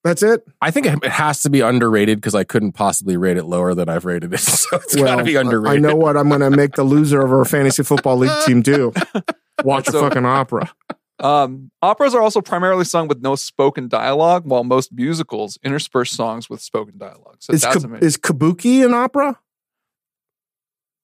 That's it. I think it it has to be underrated because I couldn't possibly rate it lower than I've rated it. So it's got to be underrated. I know what I'm going to make the loser of our fantasy football league team do. Watch a fucking opera. Um, operas are also primarily sung with no spoken dialogue, while most musicals intersperse songs with spoken dialogue. So Is, that's ka- amazing. is kabuki an opera?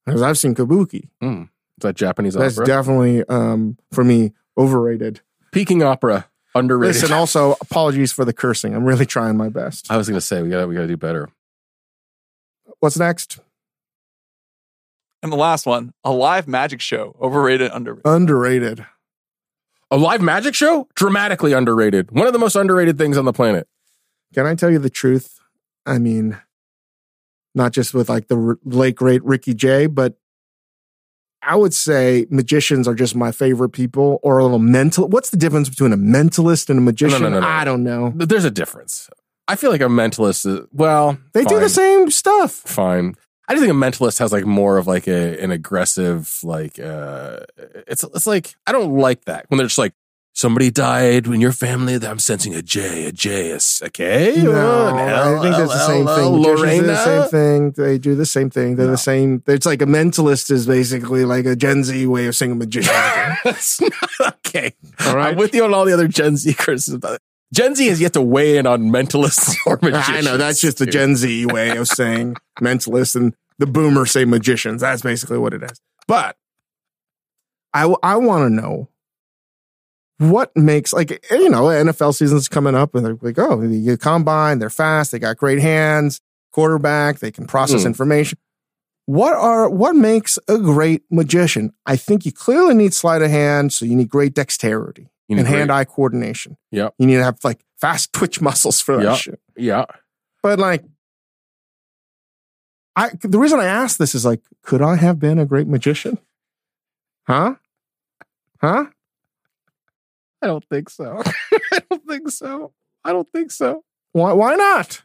Because I've seen kabuki. Mm. Is that Japanese That's opera? definitely, um, for me, overrated. Peking opera underrated. Listen, also, apologies for the cursing. I'm really trying my best. I was going to say we got to we got to do better. What's next? and the last one, a live magic show, overrated, underrated. Underrated. A live magic show, dramatically underrated. One of the most underrated things on the planet. Can I tell you the truth? I mean, not just with like the r- late great Ricky Jay, but I would say magicians are just my favorite people or a little mental. What's the difference between a mentalist and a magician? no, no, no. I don't know. There's a difference. I feel like a mentalist is well. They do the same stuff. Fine. I just think a mentalist has like more of like a an aggressive like uh it's it's like I don't like that when they're just like somebody died in your family. that I'm sensing a J, a J, a K. No, L, I think that's the same thing. Lorena. the same thing. They do the same thing. They're the same. It's like a mentalist is basically like a Gen Z way of saying a magician. Not okay. All right. I'm with you on all the other Gen Z criticisms. Gen Z has yet to weigh in on mentalists or magicians. I know that's just the. Gen Z way of saying mentalist, and the boomers say magicians. That's basically what it is. But I I want to know what makes like you know NFL season's coming up, and they're like, oh, you combine, they're fast, they got great hands, quarterback, they can process Hmm. information. What are what makes a great magician? I think you clearly need sleight of hand, so you need great dexterity You need and hand-eye coordination. yeah You need to have like fast twitch muscles for that Yep. shit. Yeah. But like, I the reason I asked this is like, could I have been a great magician? Huh? Huh? I don't think so. I don't think so. I don't think so. Why? Why not?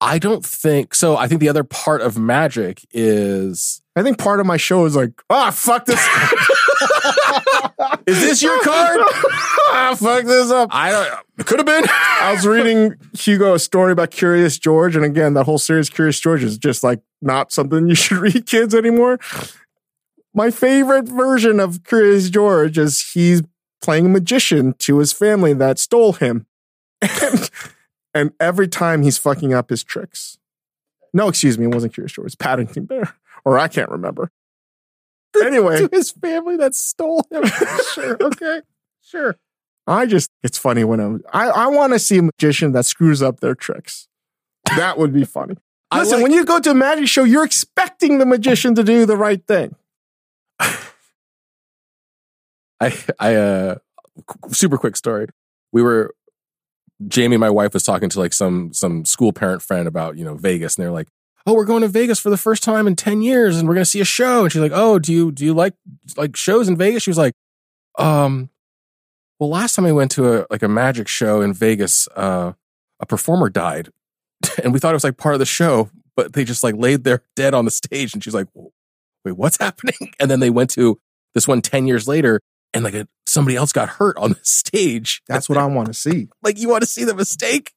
I don't think so. I think the other part of magic is I think part of my show is like, ah, fuck this. Is this your card? ah, fuck this up. I don't it could have been. I was reading Hugo a story about Curious George, and again, that whole series Curious George is just like not something you should read kids anymore. My favorite version of Curious George is he's playing a magician to his family that stole him. And, and every time he's fucking up his tricks. No, excuse me, it wasn't Curious George, it's Paddington Bear. Or I can't remember. Anyway. to his family that stole him. sure. Okay. Sure. I just it's funny when I'm I, I want to see a magician that screws up their tricks. That would be funny. Listen, like- when you go to a magic show, you're expecting the magician to do the right thing. I I uh super quick story. We were Jamie, my wife, was talking to like some some school parent friend about you know Vegas, and they're like, "Oh, we're going to Vegas for the first time in ten years, and we're going to see a show." And she's like, "Oh, do you do you like like shows in Vegas?" She was like, "Um, well, last time I went to a like a magic show in Vegas, uh, a performer died, and we thought it was like part of the show, but they just like laid there dead on the stage. And she's like, wait, what's happening? And then they went to this one 10 years later and like a, somebody else got hurt on the stage. That's what I want to see. Like, you want to see the mistake?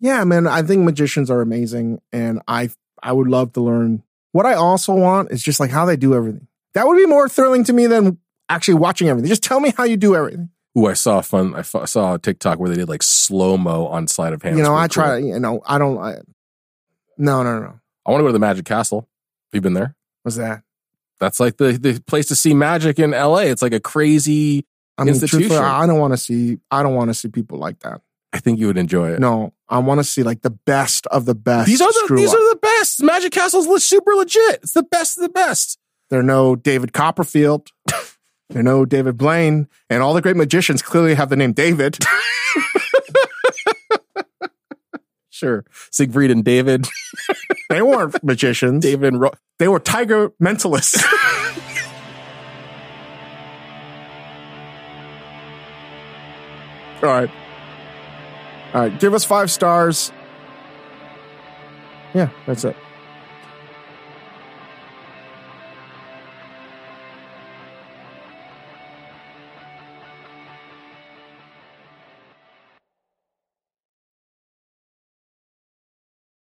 Yeah, man, I think magicians are amazing and I I would love to learn. What I also want is just like how they do everything. That would be more thrilling to me than actually watching everything. Just tell me how you do everything. Ooh, I saw a fun. I f- saw a TikTok where they did like slow mo on sleight of hand. you know, I try. You know, I don't. I, no, no, no. I want to go to the Magic Castle. Have you been there? What's that? That's like the the place to see magic in LA. It's like a crazy. I mean, Institution. I don't want to see. I don't want to see people like that. I think you would enjoy it. No, I want to see like the best of the best. these are the these up. are the best. Magic Castle's le- super legit. It's the best of the best. They're no David Copperfield. They're no David Blaine, and all the great magicians clearly have the name David. Sure, Siegfried and David, they weren't magicians. David and Ro- They were tiger mentalists. All right. All right. Give us five stars. Yeah, that's it.